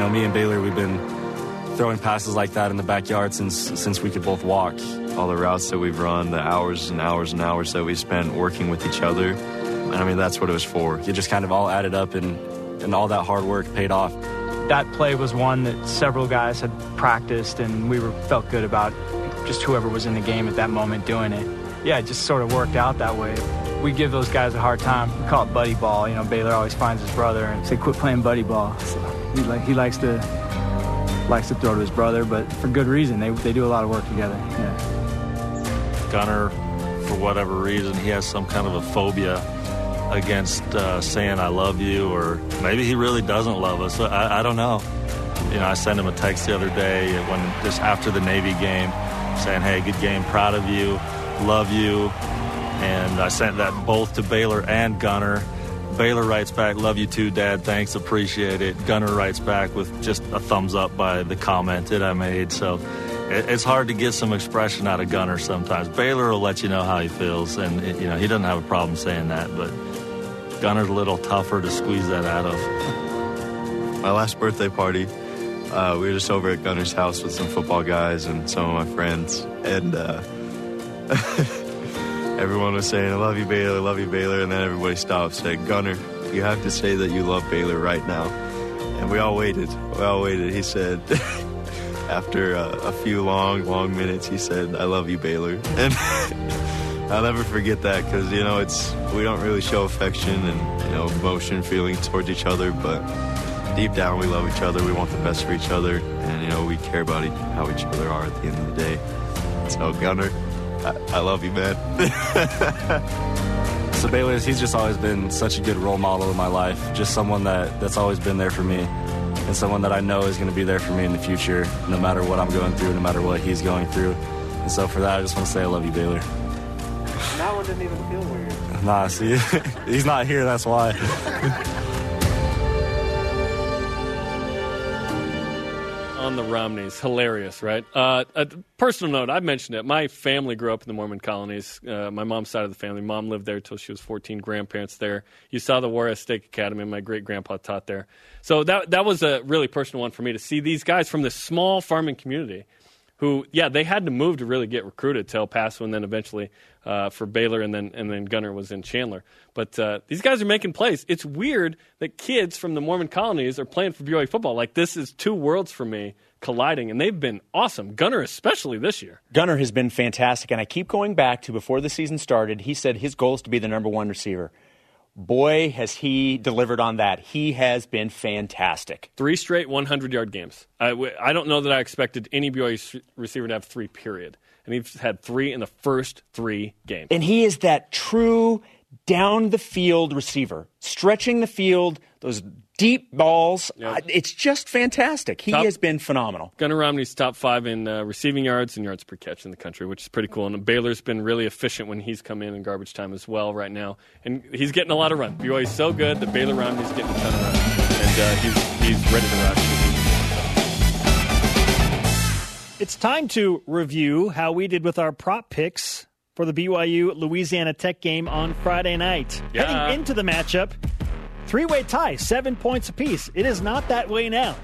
Speaker 9: know, me and Baylor, we've been throwing passes like that in the backyard since since we could both walk.
Speaker 10: all the routes that we've run, the hours and hours and hours that we spent working with each other. And I mean, that's what it was for.
Speaker 9: It just kind of all added up, and and all that hard work paid off.
Speaker 14: That play was one that several guys had practiced, and we were felt good about just whoever was in the game at that moment doing it. Yeah, it just sort of worked out that way. We give those guys a hard time. We call it buddy ball. You know, Baylor always finds his brother and say, "Quit playing buddy ball." So he like he likes to likes to throw to his brother, but for good reason. They they do a lot of work together. Yeah.
Speaker 15: Gunner, for whatever reason, he has some kind of a phobia against uh, saying I love you, or maybe he really doesn't love us. I, I don't know. You know, I sent him a text the other day when just after the Navy game, saying, "Hey, good game, proud of you, love you," and I sent that both to Baylor and Gunner. Baylor writes back, "Love you too, Dad. Thanks, appreciate it." Gunner writes back with just a thumbs up by the comment that I made. So it- it's hard to get some expression out of Gunner sometimes. Baylor will let you know how he feels, and you know he doesn't have a problem saying that, but Gunner's a little tougher to squeeze that out of.
Speaker 10: My last birthday party, uh, we were just over at Gunner's house with some football guys and some of my friends, and uh, everyone was saying, "I love you, Baylor. I love you, Baylor," and then everybody stopped, said, "Gunner, you have to say that you love Baylor right now." And we all waited. We all waited. He said. After uh, a few long, long minutes, he said, "I love you, Baylor," and I'll never forget that because you know it's we don't really show affection and you know emotion, feelings towards each other, but deep down we love each other. We want the best for each other, and you know we care about how each other are at the end of the day. So Gunner, I, I love you, man.
Speaker 9: So Baylor, he's just always been such a good role model in my life. Just someone that, that's always been there for me, and someone that I know is going to be there for me in the future, no matter what I'm going through, no matter what he's going through. And so for that, I just want to say I love you, Baylor.
Speaker 16: That one didn't even feel weird.
Speaker 9: Nah, see, he's not here. That's why.
Speaker 2: on the Romneys. Hilarious, right? Uh, a personal note, I've mentioned it. My family grew up in the Mormon colonies. Uh, my mom's side of the family. Mom lived there till she was 14, grandparents there. You saw the Juarez Stake Academy. My great grandpa taught there. So that, that was a really personal one for me to see these guys from this small farming community who, yeah, they had to move to really get recruited to El Paso and then eventually uh, for Baylor and then, and then Gunner was in Chandler. But uh, these guys are making plays. It's weird that kids from the Mormon colonies are playing for BYU football. Like, this is two worlds for me colliding, and they've been awesome. Gunner, especially this year.
Speaker 5: Gunner has been fantastic, and I keep going back to before the season started. He said his goal is to be the number one receiver. Boy, has he delivered on that. He has been fantastic.
Speaker 2: Three straight 100 yard games. I, I don't know that I expected any BYU receiver to have three, period. And he's had three in the first three games.
Speaker 5: And he is that true down the field receiver, stretching the field, those deep balls. Uh, it's just fantastic. He
Speaker 2: Top-
Speaker 5: has been phenomenal.
Speaker 2: Gunner Romney's top five in uh, receiving yards and yards per catch in the country, which is pretty cool. And Baylor's been really efficient when he's come in in garbage time as well right now. And he's getting a lot of run. BYU's so good that Baylor Romney's getting a ton of run. And uh, he's, he's ready to rush.
Speaker 1: It's time to review how we did with our prop picks for the BYU Louisiana Tech game on Friday night.
Speaker 2: Yeah.
Speaker 1: Heading into the matchup, three way tie, seven points apiece. It is not that way now.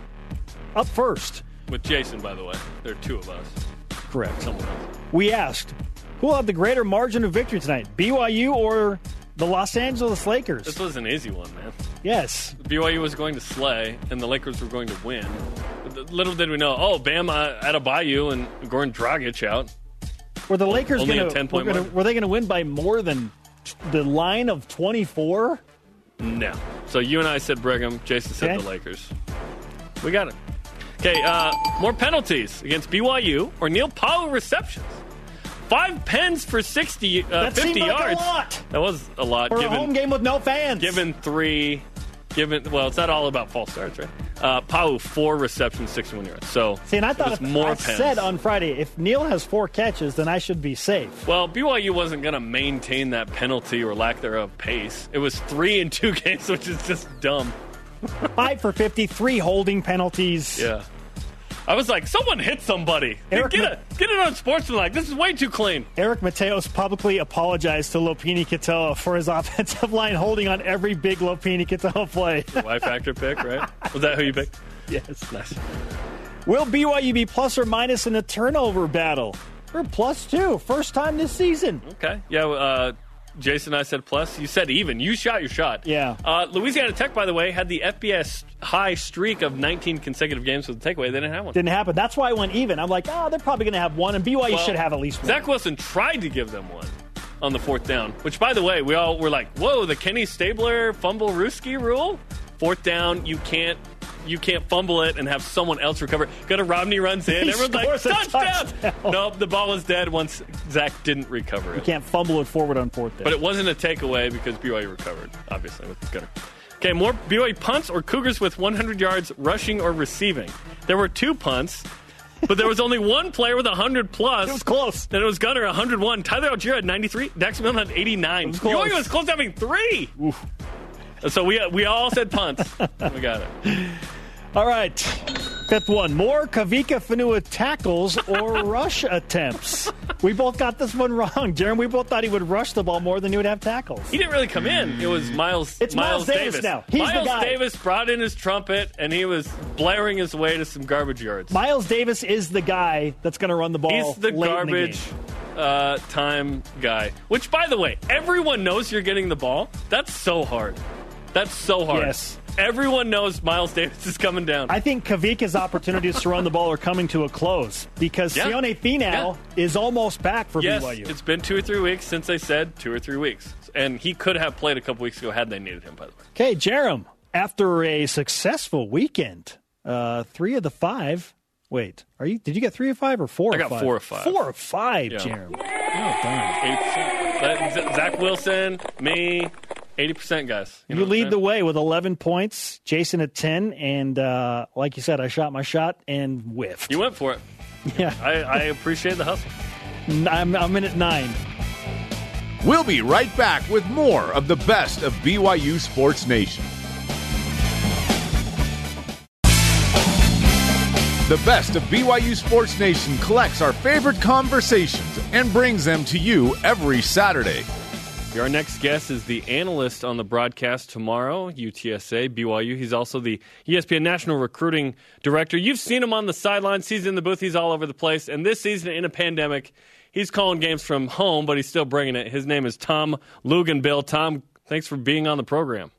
Speaker 1: Up first,
Speaker 2: With Jason, by the way. There are two of us.
Speaker 1: Correct.
Speaker 2: Someone else.
Speaker 1: we asked who will have the greater margin of victory tonight, BYU or the Los Angeles Lakers?
Speaker 2: This was an easy one, man.
Speaker 1: Yes.
Speaker 2: BYU was going to slay, and the Lakers were going to win. Little did we know, oh, Bam uh, Adebayo and Goran Dragic out.
Speaker 1: Were the Lakers
Speaker 2: Only a
Speaker 1: going
Speaker 2: 10 point
Speaker 1: to?
Speaker 2: margin.
Speaker 1: Were they going to win by more than the line of twenty four?
Speaker 2: No. So you and I said Brigham. Jason said
Speaker 1: Okay.
Speaker 2: the Lakers. We got it. Okay, uh, more penalties against BYU or Neil Pau'u receptions. Five pens for 60, uh,
Speaker 1: That
Speaker 2: 50
Speaker 1: seemed like a lot.
Speaker 2: That was a lot.
Speaker 1: For a home game with no fans.
Speaker 2: given three, given, well, it's not all about false starts, right? Uh, Pau'u, four receptions, 61 yards. So
Speaker 1: See, and I thought if
Speaker 2: more
Speaker 1: I
Speaker 2: pens.
Speaker 1: said on Friday, if Neil has four catches, then I should be safe.
Speaker 2: Well, BYU wasn't going to maintain that penalty or lack thereof pace. It was three in two games, which is just dumb.
Speaker 1: Five for fifty, three holding penalties.
Speaker 2: Yeah. I was like, someone hit somebody.
Speaker 1: Eric
Speaker 2: get,
Speaker 1: Ma-
Speaker 2: it, get it on sportsmanlike. This is way too clean.
Speaker 1: Eric Mateos publicly apologized to Lopini Katoa for his offensive line holding on every big Lopini Katoa play.
Speaker 2: Y factor pick, right? Was that who you picked?
Speaker 1: yes.
Speaker 2: Nice.
Speaker 1: Will BYU be plus or minus in a turnover battle? Or plus two, first time this season.
Speaker 2: Okay. Yeah, uh, Jason and I said plus. You said even. You shot your shot.
Speaker 1: Yeah.
Speaker 2: Uh, Louisiana Tech, by the way, had the FBS high streak of 19 consecutive games with the takeaway. They didn't have one.
Speaker 1: Didn't happen. That's why I went even. I'm like, oh, they're probably going to have one, and BYU
Speaker 2: Well,
Speaker 1: should have at least one.
Speaker 2: Zach Wilson tried to give them one on the fourth down, which, by the way, we all were like, whoa, the Kenny Stabler fumble Ruski rule? Fourth down, you can't you can't fumble it and have someone else recover. Gunner Romney runs in.
Speaker 1: He
Speaker 2: Everyone's like, touchdown!
Speaker 1: touchdown.
Speaker 2: Nope, the ball was dead once Zach didn't recover it.
Speaker 1: You can't fumble it forward on fourth down.
Speaker 2: But it wasn't a takeaway because BYU recovered, obviously, with Gunner. Okay, more BYU punts or Cougars with 100 yards rushing or receiving. There were two punts, but there was only one player with 100 plus. It was
Speaker 1: close.
Speaker 2: And it was Gunner 101. Tyler Allgeier had 93. Dax Milne had 89.
Speaker 1: was close.
Speaker 2: BYU was close to having three. So we we all said punts. we got it.
Speaker 1: All right. Fifth one. More Kavika Fanua tackles or rush attempts. We both got this one wrong, Jarom. We both thought he would rush the ball more than he would have tackles.
Speaker 2: He didn't really come in. It was Miles.
Speaker 1: It's Miles Davis now. He's the
Speaker 2: Miles
Speaker 1: guy.
Speaker 2: Davis brought in his trumpet and he was blaring his way to some garbage yards.
Speaker 1: Miles Davis is the guy that's going to run the ball.
Speaker 2: He's the garbage
Speaker 1: game.
Speaker 2: uh, time guy. Which, by the way, everyone knows you're getting the ball. That's so hard. That's so hard.
Speaker 1: Yes.
Speaker 2: Everyone knows Miles Davis is coming down.
Speaker 1: I think Kavika's opportunities to run the ball are coming to a close because
Speaker 2: Yeah.
Speaker 1: Sione Finau is almost back for
Speaker 2: yes,
Speaker 1: BYU.
Speaker 2: it's been two or three weeks since they said two or three weeks. And he could have played a couple weeks ago had they needed him, by the way.
Speaker 1: Okay, Jarom, after a successful weekend, uh, three of the five. Wait, are you? Did you get three of five or four?
Speaker 2: I got
Speaker 1: five?
Speaker 2: four of five.
Speaker 1: Four of five,
Speaker 2: Yeah.
Speaker 1: Jarom. Well done.
Speaker 2: 80%. Zach Wilson, me, 80% guys.
Speaker 1: You,
Speaker 2: know what
Speaker 1: lead the way with 11 points. Jason at 10, and uh, like you said, I shot my shot and whiffed.
Speaker 2: You went for it.
Speaker 1: Yeah,
Speaker 2: I, I appreciate the hustle.
Speaker 1: I'm, I'm in at nine.
Speaker 3: We'll be right back with more of the best of BYU Sports Nation. The best of BYU Sports Nation collects our favorite conversations and brings them to you every Saturday.
Speaker 2: Our next guest is the analyst on the broadcast tomorrow, UTSA, BYU. He's also the ESPN National Recruiting Director. You've seen him on the sidelines. He's in the booth. He's all over the place. And this season, in a pandemic, he's calling games from home, but he's still bringing it. His name is Tom Luginbill. Tom, thanks for being on the program.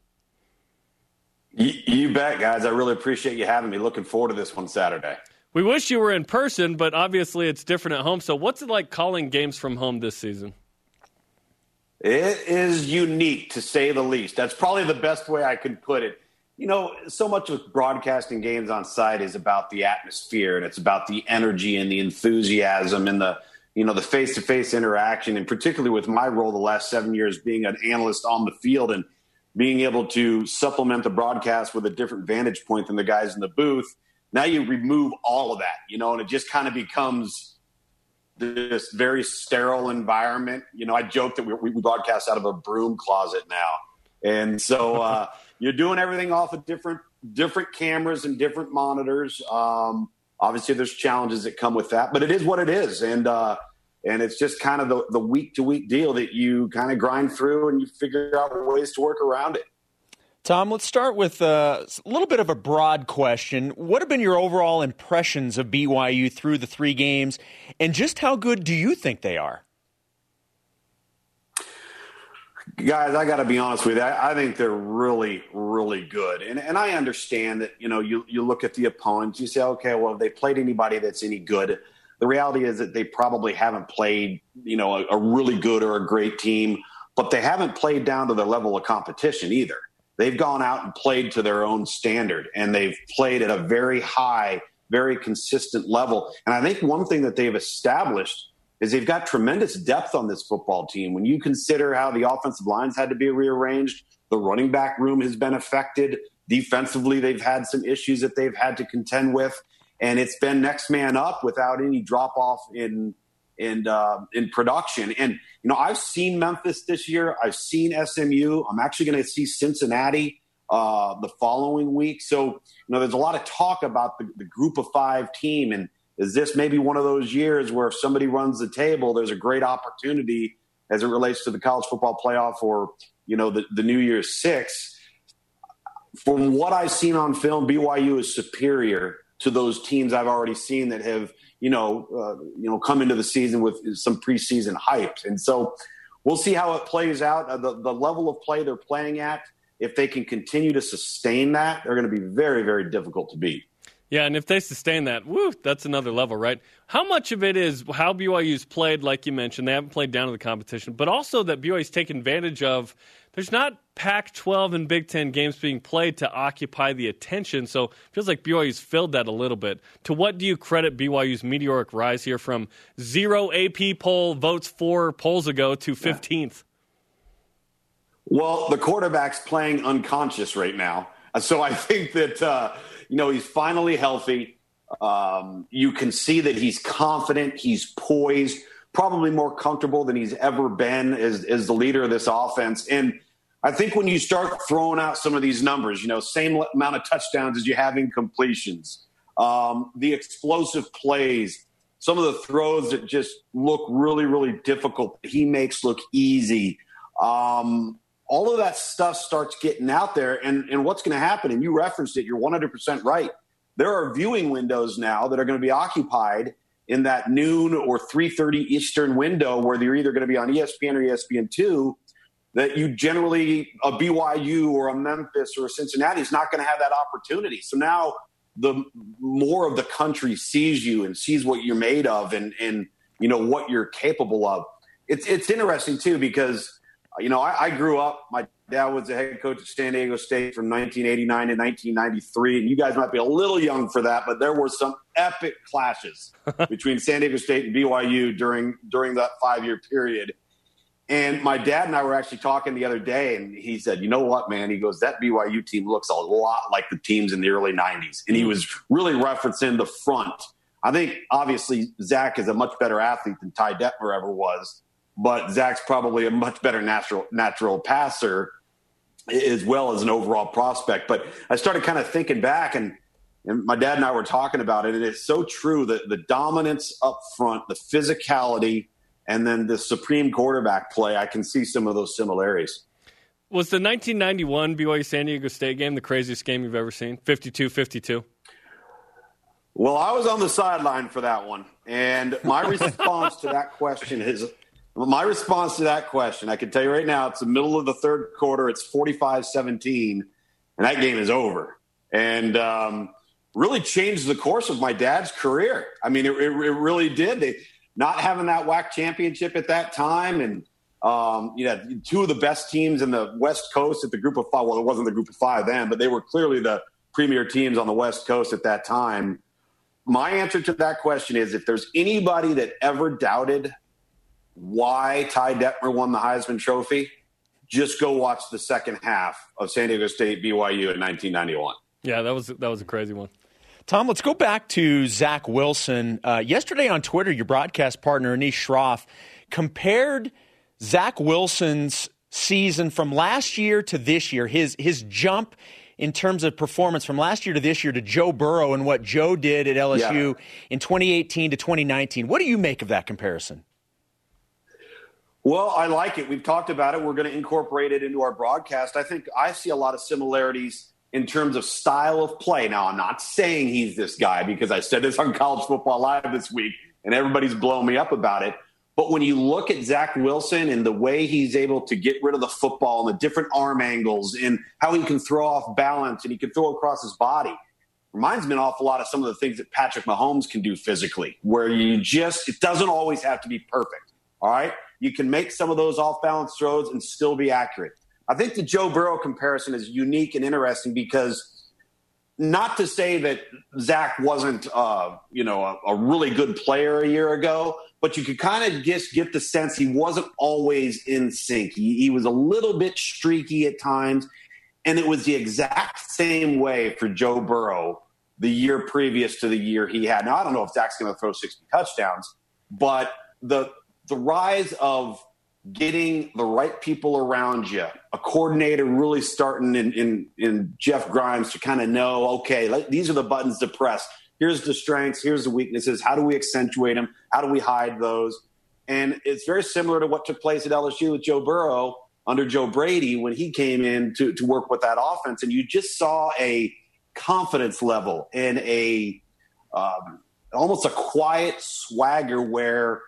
Speaker 17: You, you bet, guys. I really appreciate you having me. Looking forward to this one Saturday.
Speaker 2: We wish you were in person, but obviously it's different at home. So, what's it like calling games from home this season?
Speaker 17: It is unique to say the least. That's probably the best way I could put it. You know, so much of broadcasting games on site is about the atmosphere and it's about the energy and the enthusiasm and the you know the face-to-face interaction and particularly with my role the last 7 years being an analyst on the field and being able to supplement the broadcast with a different vantage point than the guys in the booth. Now you remove all of that, you know, and it just kind of becomes this very sterile environment. You know, I joke that we, we broadcast out of a broom closet now, and so uh, you're doing everything off of different different cameras and different monitors. Um, obviously, there's challenges that come with that, but it is what it is, and uh, and it's just kind of the the week to week deal that you kind of grind through and you figure out ways to work around it.
Speaker 5: Tom, let's start with uh, a little bit of a broad question. What have been your overall impressions of BYU through the three games, and just how good do you think they are?
Speaker 17: guys, I got to be honest with you. I, I think they're really, really good, and and I understand that. You know, you you look at the opponents, you say, okay, well, they played anybody that's any good? The reality is that they probably haven't played, you know, a, a really good or a great team, but they haven't played down to the level of competition either. They've gone out and played to their own standard, and they've played at a very high, very consistent level. And I think one thing that they've established is they've got tremendous depth on this football team. When you consider how the offensive lines had to be rearranged, the running back room has been affected. Defensively, they've had some issues that they've had to contend with, and it's been next man up without any drop off in in uh, in production. And you know, I've seen Memphis this year. I've seen SMU. I'm actually going to see Cincinnati uh, the following week. So you know, there's a lot of talk about the, the group of five team and is this maybe one of those years where if somebody runs the table, there's a great opportunity as it relates to the college football playoff or you know the, the New Year's Six? From what I've seen on film, BYU is superior to those teams I've already seen that have you know uh, you know come into the season with some preseason hype, and so we'll see how it plays out. Uh, the the level of play they're playing at, if they can continue to sustain that, they're going to be very very difficult to beat.
Speaker 2: Yeah, and if they sustain that, woo, that's another level, right? How much of it is how BYU's played, like you mentioned, they haven't played down to the competition, but also that BYU's taken advantage of there's not Pac 12 and Big Ten games being played to occupy the attention. So it feels like BYU's filled that a little bit. To what do you credit BYU's meteoric rise here from zero AP poll votes four polls ago to 15th?
Speaker 17: Well, the quarterback's playing unconscious right now. So I think that, uh, you know, he's finally healthy. Um, you can see that he's confident, he's poised, probably more comfortable than he's ever been as, as the leader of this offense. And I think when you start throwing out some of these numbers, you know, same amount of touchdowns as you have in completions, um, the explosive plays, some of the throws that just look really, really difficult, he makes look easy. Um, all of that stuff starts getting out there. And, and what's going to happen, and you referenced it, you're 100% right. There are viewing windows now that are going to be occupied in that noon or 3.30 Eastern window where they're either going to be on ESPN or ESPN2 that you generally, a BYU or a Memphis or a Cincinnati is not going to have that opportunity. So now the more of the country sees you and sees what you're made of and, and you know, what you're capable of. It's, it's interesting too because – you know, I, I, grew up. My dad was the head coach at San Diego State from 1989 to 1993, and you guys might be a little young for that, but there were some epic clashes between San Diego State and BYU during during that five year period. And my dad and I were actually talking the other day, and he said, "You know what, man?" He goes, "That BYU team looks a lot like the teams in the early '90s," and he hmm. was really referencing the front. I think obviously Zach is a much better athlete than Ty Detmer ever was but Zach's probably a much better natural natural passer as well as an overall prospect. But I started kind of thinking back and and my dad and I were talking about it, and it's so true that the dominance up front, the physicality, and then the supreme quarterback play, I can see some of those similarities.
Speaker 2: Was the 1991 BYU San Diego State game the craziest game you've ever seen? 52 52?
Speaker 17: Well, I was on the sideline for that one. And my response to that question is my response to that question, I can tell you right now, it's the middle of the third quarter. It's 45 17, and that game is over. And um, really changed the course of my dad's career. I mean, it, it, it really did. They, not having that WAC championship at that time, and um, you know, two of the best teams in the West Coast at the group of five. Well, it wasn't the group of five then, but they were clearly the premier teams on the West Coast at that time. My answer to that question is if there's anybody that ever doubted why Ty Detmer won the Heisman Trophy, just go watch the second half of San Diego State BYU in 1991.
Speaker 2: Yeah, that was that was a crazy one.
Speaker 5: Tom, let's go back to Zach Wilson. Uh, yesterday on Twitter, your broadcast partner Anish Shroff compared Zach Wilson's season from last year to this year, his his jump in terms of performance from last year to this year to Joe Burrow and what Joe did at LSU yeah. in 2018 to 2019. What do you make of that comparison?
Speaker 17: Well, I like it. We've talked about it. We're going to incorporate it into our broadcast. I think I see a lot of similarities in terms of style of play. Now, I'm not saying he's this guy because I said this on College Football Live this week and everybody's blowing me up about it. But when you look at Zach Wilson and the way he's able to get rid of the football and the different arm angles and how he can throw off balance and he can throw across his body, reminds me an awful lot of some of the things that Patrick Mahomes can do physically, where you just, it doesn't always have to be perfect. All right. You can make some of those off balance throws and still be accurate. I think the Joe Burrow comparison is unique and interesting because not to say that Zach wasn't, uh, you know, a, a, really good player a year ago, but you could kind of just get the sense he wasn't always in sync. He, he was a little bit streaky at times, and it was the exact same way for Joe Burrow the year previous to the year he had. Now I don't know if Zach's going to throw sixty touchdowns, but the the rise of getting the right people around you, a coordinator really starting in, in, in Jeff Grimes to kind of know, okay, like, these are the buttons to press. Here's the strengths, here's the weaknesses. How do we accentuate them? How do we hide those? And it's very similar to what took place at LSU with Joe Burrow under Joe Brady when he came in to, to work with that offense. And you just saw a confidence level and a um, almost a quiet swagger where –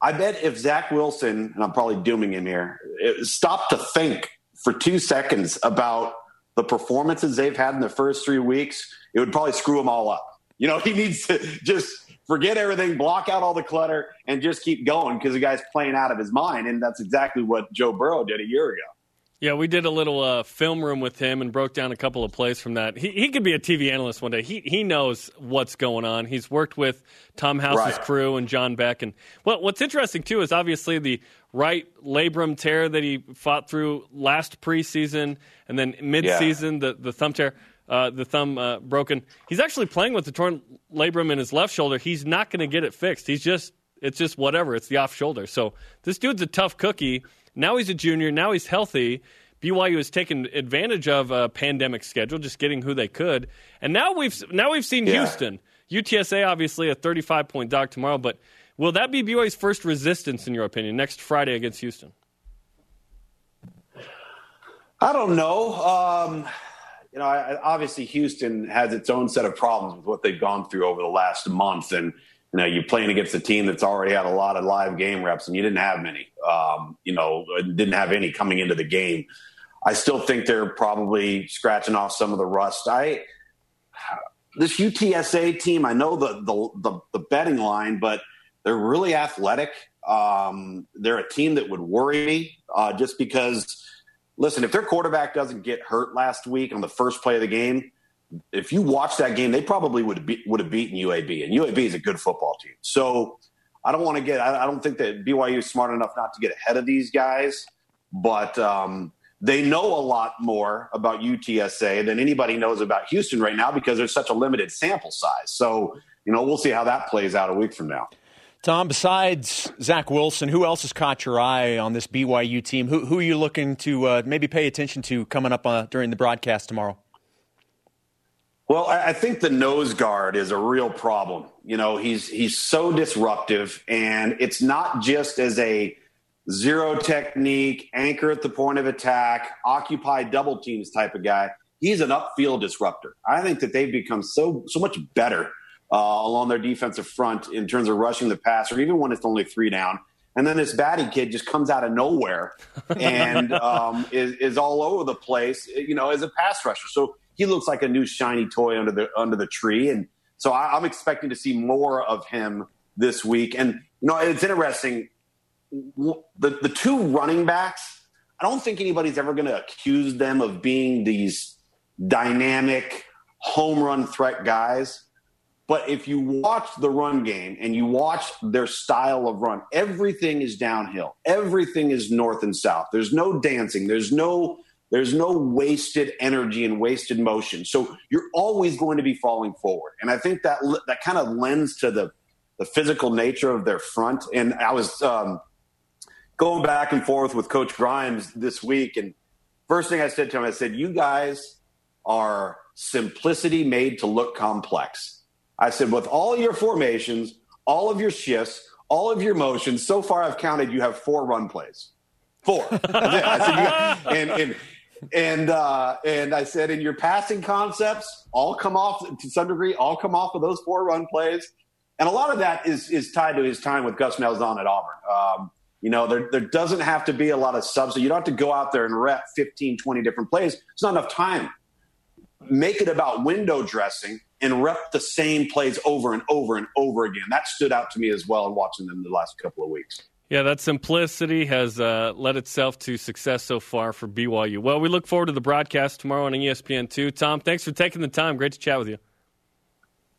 Speaker 17: I bet if Zach Wilson, and I'm probably dooming him here, stopped to think for two seconds about the performances they've had in the first three weeks, it would probably screw them all up. You know, he needs to just forget everything, block out all the clutter, and just keep going because the guy's playing out of his mind. And that's exactly what Joe Burrow did a year ago.
Speaker 2: Yeah, we did a little uh, film room with him and broke down a couple of plays from that. He, he could be a TV analyst one day. He he knows what's going on. He's worked with Tom House's
Speaker 17: Right.
Speaker 2: crew and John Beck. And well, what's interesting too is obviously the right labrum tear that he fought through last preseason, and then midseason the the thumb tear. Uh, the thumb uh, broken. He's actually playing with the torn labrum in his left shoulder. He's not going to get it fixed. He's just it's just whatever. It's the off shoulder. So this dude's a tough cookie. Now he's a junior. Now he's healthy. BYU has taken advantage of a pandemic schedule, just getting who they could. And now we've now we've seen
Speaker 17: Yeah.
Speaker 2: Houston. UTSA obviously a 35 point dog tomorrow, but will that be BYU's first resistance in your opinion next Friday against Houston?
Speaker 17: I don't know. Um, you know, I, I- obviously Houston has its own set of problems with what they've gone through over the last month, and you know, you're playing against a team that's already had a lot of live game reps, and you didn't have many. Um, you know, didn't have any coming into the game. I still think they're probably scratching off some of the rust. I this UTSA team, I know the the the, the betting line, but they're really athletic. Um, they're a team that would worry me uh, just because. Listen, if their quarterback doesn't get hurt last week on the first play of the game, if you watch that game, they probably would have be, would have beaten UAB, and UAB is a good football team. So I don't want to get. I, I don't think that BYU is smart enough not to get ahead of these guys, but um, they know a lot more about UTSA than anybody knows about Houston right now because there's such a limited sample size. So you know, we'll see how that plays out a week from now.
Speaker 5: Tom, besides Zach Wilson, who else has caught your eye on this BYU team? Who, who are you looking to uh, maybe pay attention to coming up uh, during the broadcast tomorrow?
Speaker 17: Well, I, think the nose guard is a real problem. You know, he's he's so disruptive, and it's not just as a zero technique, anchor at the point of attack, occupy double teams type of guy. He's an upfield disruptor. I think that they've become so so much better uh, along their defensive front in terms of rushing the passer, even when it's only three down. And then this batty kid just comes out of nowhere and um, is, is all over the place, you know, as a pass rusher. So he looks like a new shiny toy under the under the tree. And so I, I'm expecting to see more of him this week. And you know, it's interesting. The the two running backs, I don't think anybody's ever going to accuse them of being these dynamic home run threat guys. But if you watch the run game and you watch their style of run, everything is downhill. Everything is north and south. There's no dancing. There's no there's no wasted energy and wasted motion. So you're always going to be falling forward. And I think that that kind of lends to the the physical nature of their front. And I was um, going back and forth with Coach Grimes this week, and first thing I said to him, I said, "You guys are simplicity made to look complex." I said, with all your formations, all of your shifts, all of your motions, so far I've counted you have four run plays. Four. I said, you and and and uh, and I said, in your passing concepts, all come off to some degree, all come off of those four run plays. And a lot of that is is tied to his time with Gus Malzahn at Auburn. Um, you know, there, there doesn't have to be a lot of subs. You don't have to go out there and rep 15, 20 different plays. It's not enough time. Make it about window dressing and rep the same plays over and over and over again. That stood out to me as well in watching them the last couple of weeks.
Speaker 2: Yeah, that simplicity has uh, led itself to success so far for BYU. Well, we look forward to the broadcast tomorrow on E ESPN2. Tom, thanks for taking the time. Great to chat with you.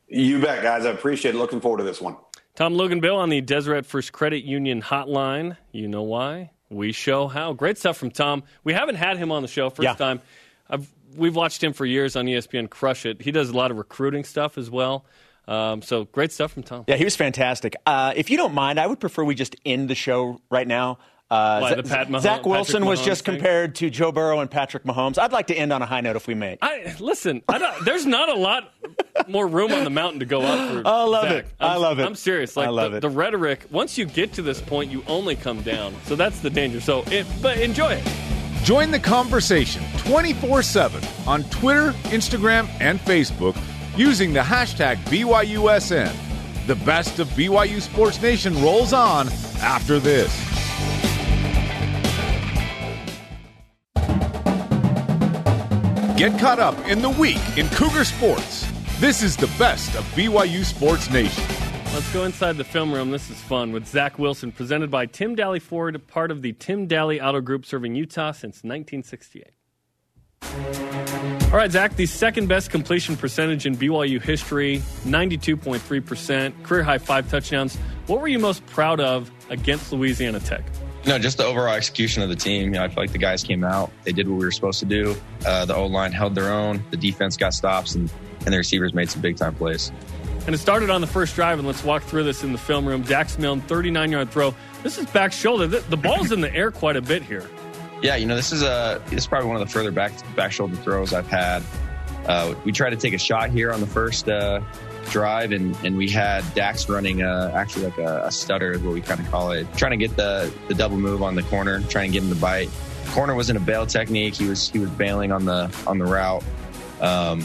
Speaker 17: You bet, guys. I appreciate it. Looking forward to this one.
Speaker 2: Tom Luginbill on the Deseret First Credit Union hotline. You know why? We show how. Great stuff from Tom. We haven't had him on the show first
Speaker 5: Yeah.
Speaker 2: time. I've, we've watched him for years on ESPN crush it. He does a lot of recruiting stuff as well. Um, so great stuff from Tom.
Speaker 5: Yeah, he was fantastic. Uh, if you don't mind, I would prefer we just end the show right now. Uh,
Speaker 2: Why,
Speaker 5: Za-
Speaker 2: the Pat Mahomes-
Speaker 5: Zach Wilson
Speaker 2: Patrick
Speaker 5: was just
Speaker 2: thing?
Speaker 5: compared to Joe Burrow and Patrick Mahomes. I'd like to end on a high note if we may.
Speaker 2: I listen. I don't, there's not a lot more room on the mountain to go up for.
Speaker 5: I love
Speaker 2: Zach.
Speaker 5: it. I
Speaker 2: I'm-
Speaker 5: love it.
Speaker 2: I'm serious. Like
Speaker 5: I love
Speaker 2: the,
Speaker 5: it.
Speaker 2: the rhetoric. Once you get to this point, you only come down. So that's the danger. So, it, but enjoy it.
Speaker 3: Join the conversation 24 7 on Twitter, Instagram, and Facebook using the hashtag BYUSN. The best of BYU Sports Nation rolls on after this. Get caught up in the week in Cougar Sports. This is the best of BYU Sports Nation.
Speaker 2: Let's go inside the film room. This is fun with Zach Wilson, presented by Tim Dahle Ford, part of the Tim Dahle Auto Group, serving Utah since 1968. All right, Zach, the second best completion percentage in BYU history, 92.3%, career high five touchdowns. What were you most proud of against Louisiana Tech?
Speaker 6: No, just the overall execution of the team. You know, I feel like the guys came out, they did what we were supposed to do. Uh, the O line held their own, the defense got stops, and, and the receivers made some big time plays.
Speaker 2: And it started on the first drive, and let's walk through this in the film room. Dax Milne, 39 yard throw. This is back shoulder. The, the ball's in the air quite a bit here.
Speaker 6: Yeah, you know, this is a this is probably one of the further back back shoulder throws I've had. Uh, we tried to take a shot here on the first uh, drive, and, and we had Dax running uh, actually like a, a, stutter is what we kind of call it, trying to get the the double move on the corner, trying to get him to bite. Corner was in a bail technique. He was he was bailing on the on the route. Um,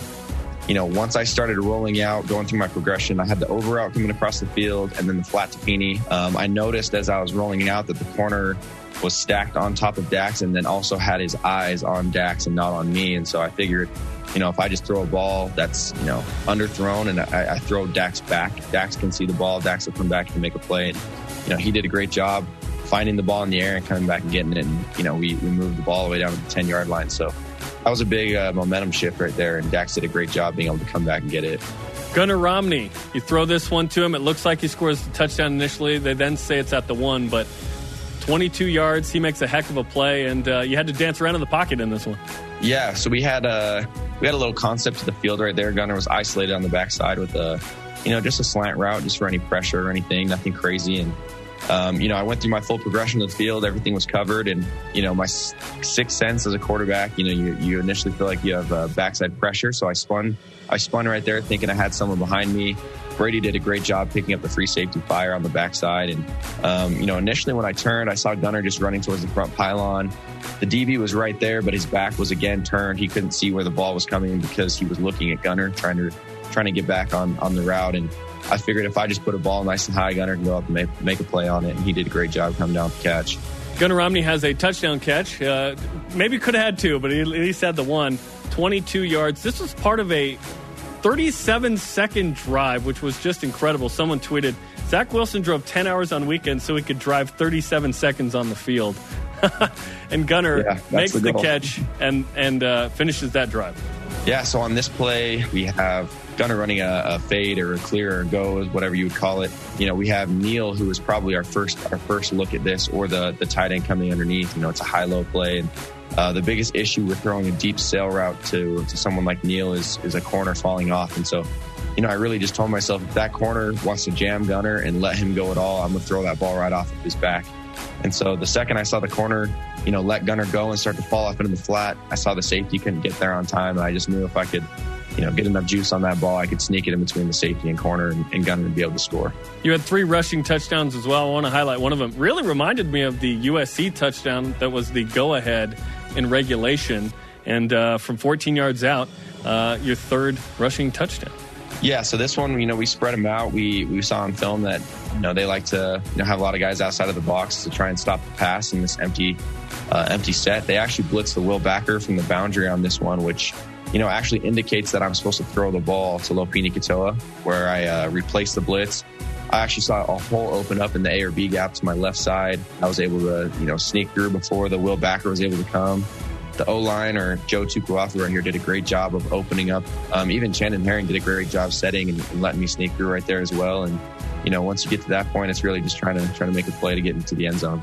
Speaker 6: you know, once I started rolling out, going through my progression, I had the over route coming across the field and then the flat to Pini. Um, I noticed as I was rolling out that the corner was stacked on top of Dax and then also had his eyes on Dax and not on me. And so I figured, you know, if I just throw a ball that's, you know, underthrown and I, I throw Dax back, Dax can see the ball, Dax will come back and make a play. And, you know, he did a great job finding the ball in the air and coming back and getting it. And, you know, we, we moved the ball all the way down to the 10 yard line. So that was a big uh, momentum shift right there. And Dax did a great job being able to come back and get it.
Speaker 2: Gunner Romney, you throw this one to him. It looks like he scores the touchdown initially. They then say it's at the one, but 22 yards. He makes a heck of a play, and uh, you had to dance around in the pocket in this one.
Speaker 6: Yeah, so we had a uh, we had a little concept to the field right there. Gunner was isolated on the backside with a, you know, just a slant route, just for any pressure or anything, nothing crazy. And um, you know, I went through my full progression of the field. Everything was covered, and you know, my sixth sense as a quarterback, you know, you, you initially feel like you have uh, backside pressure. So I spun, I spun right there, thinking I had someone behind me. Brady did a great job picking up the free safety fire on the backside. And, um, you know, initially when I turned, I saw Gunner just running towards the front pylon. The DB was right there, but his back was again turned. He couldn't see where the ball was coming because he was looking at Gunner, trying to trying to get back on on the route. And I figured if I just put a ball nice and high, Gunner can go up and make, make a play on it. And he did a great job coming down the catch.
Speaker 2: Gunner Romney has a touchdown catch. Uh, maybe could have had two, but he at least had the one. 22 yards. This was part of a 37 second drive, which was just incredible. Someone tweeted, Zach Wilson drove 10 hours on weekends so he could drive 37 seconds on the field. and Gunner yeah, makes the, the catch and, and uh, finishes that drive.
Speaker 6: Yeah, so on this play, we have Gunner running a, a, fade or a clear or go, whatever you would call it. You know, we have Neil, who was probably our first our first look at this, or the the tight end coming underneath. You know, it's a high low play, and uh, the biggest issue with throwing a deep sail route to to someone like Neil is is a corner falling off, and so. You know, I really just told myself if that corner wants to jam Gunner and let him go at all, I'm gonna throw that ball right off of his back. And so the second I saw the corner, you know, let Gunner go and start to fall off into the flat, I saw the safety couldn't get there on time, and I just knew if I could you know, get enough juice on that ball, I could sneak it in between the safety and corner and, and Gunner and be able to score.
Speaker 2: You had three rushing touchdowns as well. I want to highlight one of them. Really reminded me of the USC touchdown that was the go ahead in regulation. And uh, from 14 yards out, uh, your third rushing touchdown.
Speaker 6: Yeah, so this one, you know, we spread them out. We we saw on film that you know they like to you know have a lot of guys outside of the box to try and stop the pass in this empty uh, empty set. They actually blitzed the Will Backer from the boundary on this one, which you know, actually indicates that I'm supposed to throw the ball to Lopini Katoa, where I uh, replaced the blitz. I actually saw a hole open up in the A or B gap to my left side. I was able to, you know, sneak through before the Will Backer was able to come. The O line or Joe Tukuafu right here did a great job of opening up. Um, even Chandon Herring did a great job setting and letting me sneak through right there as well. And you know, once you get to that point, it's really just trying to trying to make a play to get into the end zone.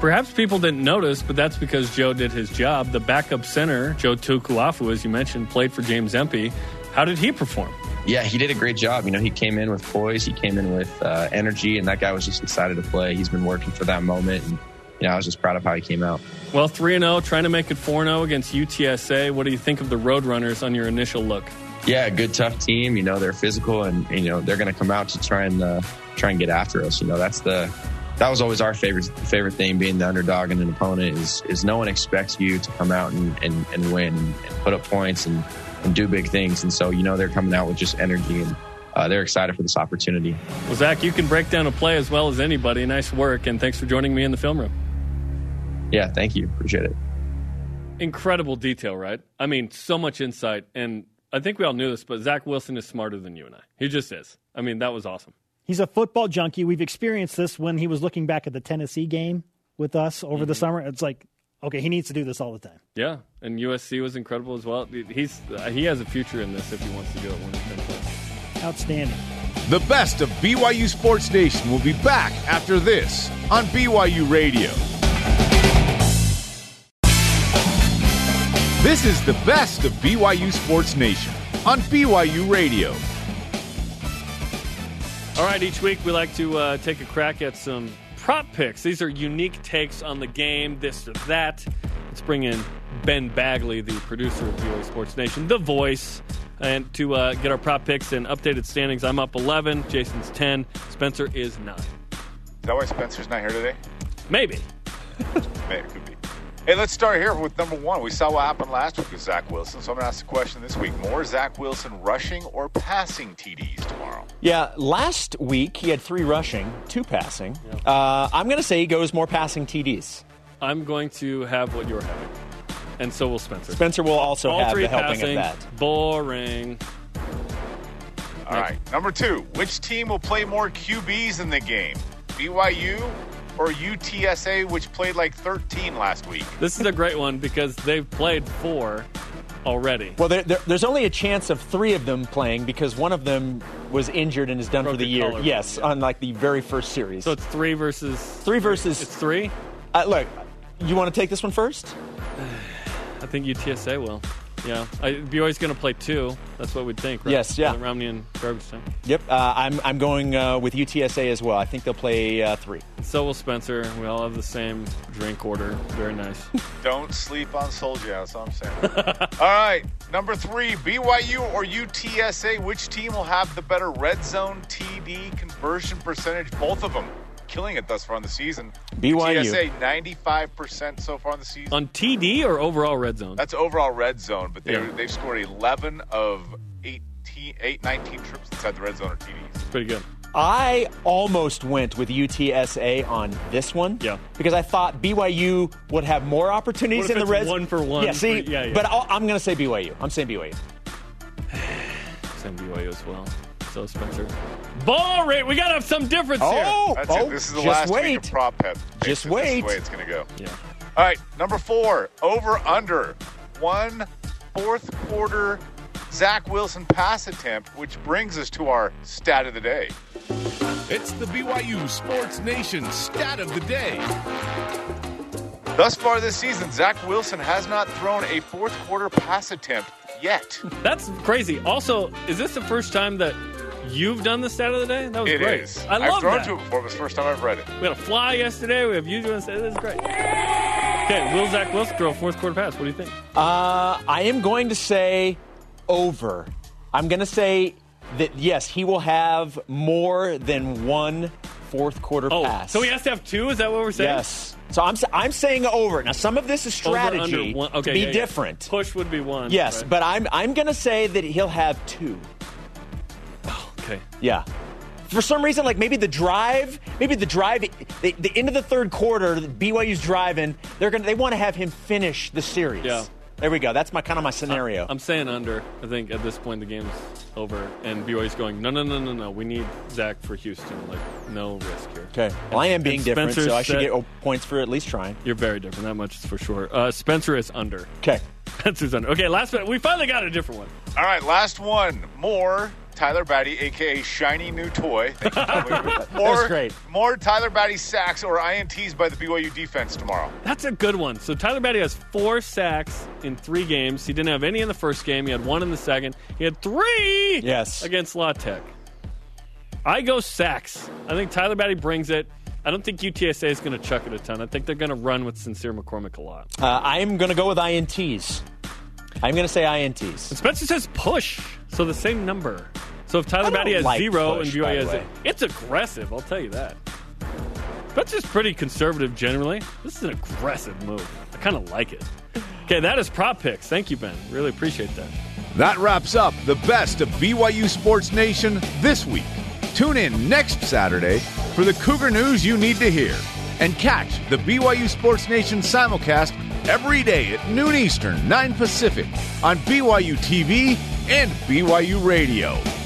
Speaker 2: Perhaps people didn't notice, but that's because Joe did his job. The backup center, Joe Tukuafu, as you mentioned, played for James Empey. How did he perform?
Speaker 6: Yeah, he did a great job. You know, he came in with poise, he came in with uh, energy, and that guy was just excited to play. He's been working for that moment, and you know, I was just proud of how he came out.
Speaker 2: Well, three and zero, oh, trying to make it four and zero oh against UTSA. What do you think of the Roadrunners on your initial look?
Speaker 6: Yeah, good tough team. You know, they're physical, and you know they're going to come out to try and uh, try and get after us. You know, that's the that was always our favorite favorite thing being the underdog and an opponent is is no one expects you to come out and, and, and win and, put up points and, and do big things and so you know they're coming out with just energy and uh, they're excited for this opportunity.
Speaker 2: Well, Zach, you can break down a play as well as anybody. Nice work, and thanks for joining me in the film room.
Speaker 6: Yeah, thank you. Appreciate it.
Speaker 2: Incredible detail, right? I mean, so much insight, and I think we all knew this, but Zach Wilson is smarter than you and I. He just is. I mean, that was awesome.
Speaker 1: He's a football junkie. We've experienced this when he was looking back at the Tennessee game with us over the summer. It's like, okay, he needs to do this all the time.
Speaker 2: Yeah, and USC was incredible as well. He's uh, he has a future in this if he wants to do it when he's done.
Speaker 1: Outstanding.
Speaker 3: The best of BYU Sports Nation will be back after this on BYU Radio. This is the best of BYU Sports Nation on BYU Radio.
Speaker 2: All right, each week we like to uh, take a crack at some prop picks. These are unique takes on the game, this or that. Let's bring in Ben Bagley, the producer of BYU Sports Nation, the voice, and to uh, get our prop picks and updated standings. I'm up 11, Jason's 10, Spencer is 9.
Speaker 3: Is that why Spencer's not here today?
Speaker 2: Maybe.
Speaker 3: Maybe. Hey, let's start here with number one. We saw what happened last week with Zach Wilson, so I'm going to ask the question this week. More Zach Wilson rushing or passing TDs tomorrow?
Speaker 5: Yeah, last week he had three rushing, two passing. Uh, I'm going to say he goes more passing TDs.
Speaker 2: I'm going to have what you're having. And so will Spencer.
Speaker 5: Spencer will also
Speaker 2: All
Speaker 5: have
Speaker 2: three
Speaker 5: the helping
Speaker 2: passing,
Speaker 5: of that.
Speaker 2: Boring.
Speaker 3: All right. Number two, which team will play more QBs in the game? BYU or UTSA, which played like 13 last week?
Speaker 2: This is a great one because they've played four already.
Speaker 5: Well, there, there, there's only a chance of three of them playing because one of them was injured and is done for the year.
Speaker 2: collarbone,
Speaker 5: Yes, on like the very first series.
Speaker 2: So it's three versus
Speaker 5: three versus.
Speaker 2: It's three.
Speaker 5: Uh, look, you want to take this one first?
Speaker 2: I think UTSA will. Yeah, I, BYU's going to play two. That's what we'd think, right?
Speaker 5: Yes, yeah.
Speaker 2: Jalen Romney and garbage time.
Speaker 5: Yep, uh, I'm I'm going uh, with UTSA as well. I think they'll play uh, three.
Speaker 2: So will Spencer. We all have the same drink order. Very nice.
Speaker 3: Don't sleep on Soldier. That's all I'm saying. all right. Number three, BYU or UTSA, which team will have the better red zone TD conversion percentage? Both of them killing it thus far in the season.
Speaker 2: BYU.
Speaker 3: UTSA, 95% so far in the season.
Speaker 2: On TD or overall red zone?
Speaker 3: That's overall red zone, but they
Speaker 2: Yeah.
Speaker 3: they've scored 11 of 18, 8, 19 trips inside the red zone or TDs.
Speaker 2: Pretty good.
Speaker 5: I almost went with UTSA on this one. Yeah. Because I thought BYU would have more opportunities in the
Speaker 2: it's
Speaker 5: red
Speaker 2: one for one
Speaker 5: Yeah, see,
Speaker 2: for- yeah, yeah.
Speaker 5: but I'll, I'm going to say BYU. I'm saying BYU.
Speaker 2: Same BYU as well. So Spencer. Ball rate. We got to have some difference here.
Speaker 5: Oh,
Speaker 3: it. This is the last week of prop pep.
Speaker 5: Just
Speaker 3: This is
Speaker 5: wait.
Speaker 3: the way it's going to go.
Speaker 2: Yeah.
Speaker 3: All right, number four, over under one fourth quarter Zach Wilson pass attempt, which brings us to our stat of the day.
Speaker 18: It's the BYU Sports Nation stat of the day.
Speaker 3: Thus far this season, Zach Wilson has not thrown a fourth quarter pass attempt yet.
Speaker 2: That's crazy. Also, is this the first time that you've done the stat of the day? That was
Speaker 3: It
Speaker 2: great.
Speaker 3: is.
Speaker 2: I
Speaker 3: have
Speaker 2: love
Speaker 3: thrown
Speaker 2: that.
Speaker 3: to it before, but it's the first time I've read it.
Speaker 2: We had a fly yesterday. We have you doing this is great. Okay, will Zach Wilson throw a fourth quarter pass? What do you think?
Speaker 5: Uh, I am going to say over. I'm going to say that yes, he will have more than one fourth quarter
Speaker 2: Oh,
Speaker 5: pass.
Speaker 2: so he has to have two? Is that what we're saying?
Speaker 5: Yes. So I'm I'm saying over. Now some of this is
Speaker 2: Over,
Speaker 5: strategy
Speaker 2: under one. Okay,
Speaker 5: to be
Speaker 2: yeah, yeah.
Speaker 5: different.
Speaker 2: Push would be one.
Speaker 5: Yes,
Speaker 2: right?
Speaker 5: but I'm I'm going to say that he'll have two.
Speaker 2: Okay.
Speaker 5: Yeah. For some reason, like maybe the drive, maybe the drive, the, the end of the third quarter, BYU's driving. They're gonna, they want to have him finish the series.
Speaker 2: Yeah.
Speaker 5: There we go. That's my kind of my scenario.
Speaker 2: I'm saying under. I think at this point the game's over, and BYU's going. No, no, no, no, no. We need Zach for Houston. Like no risk here.
Speaker 5: Okay. Well, I am being different,
Speaker 2: Spencer
Speaker 5: so I should
Speaker 2: said-
Speaker 5: get oh, points for at least trying.
Speaker 2: You're very different. That much is for sure. Uh, Spencer is under.
Speaker 5: Okay.
Speaker 2: Spencer's under. Okay, last bit. We finally got a different one.
Speaker 3: All right, last one. More Tyler Batty, aka shiny new toy. Thank you for believing more,
Speaker 5: That's great.
Speaker 3: More Tyler Batty sacks or ints by the BYU defense tomorrow.
Speaker 2: That's a good one. So Tyler Batty has four sacks in three games. He didn't have any in the first game. He had one in the second. He had three
Speaker 5: Yes.
Speaker 2: against La Tech. I go sacks. I think Tyler Batty brings it. I don't think UTSA is going to chuck it a ton. I think they're going to run with Sincere McCormick a lot.
Speaker 5: Uh, I am going to go with ints. I'm going to say ints.
Speaker 2: And Spencer says push, so the same number. So if Tyler Batty has
Speaker 5: like
Speaker 2: zero
Speaker 5: push,
Speaker 2: and
Speaker 5: by
Speaker 2: BYU
Speaker 5: the
Speaker 2: has
Speaker 5: way.
Speaker 2: it's aggressive. I'll tell you that. Spencer's pretty conservative generally. This is an aggressive move. I kind of like it. Okay, that is prop picks. Thank you, Ben. Really appreciate that.
Speaker 3: That wraps up the best of BYU Sports Nation this week. Tune in next Saturday for the Cougar news you need to hear. And catch the BYU Sports Nation simulcast every day at noon Eastern, 9 Pacific on BYU TV and BYU Radio.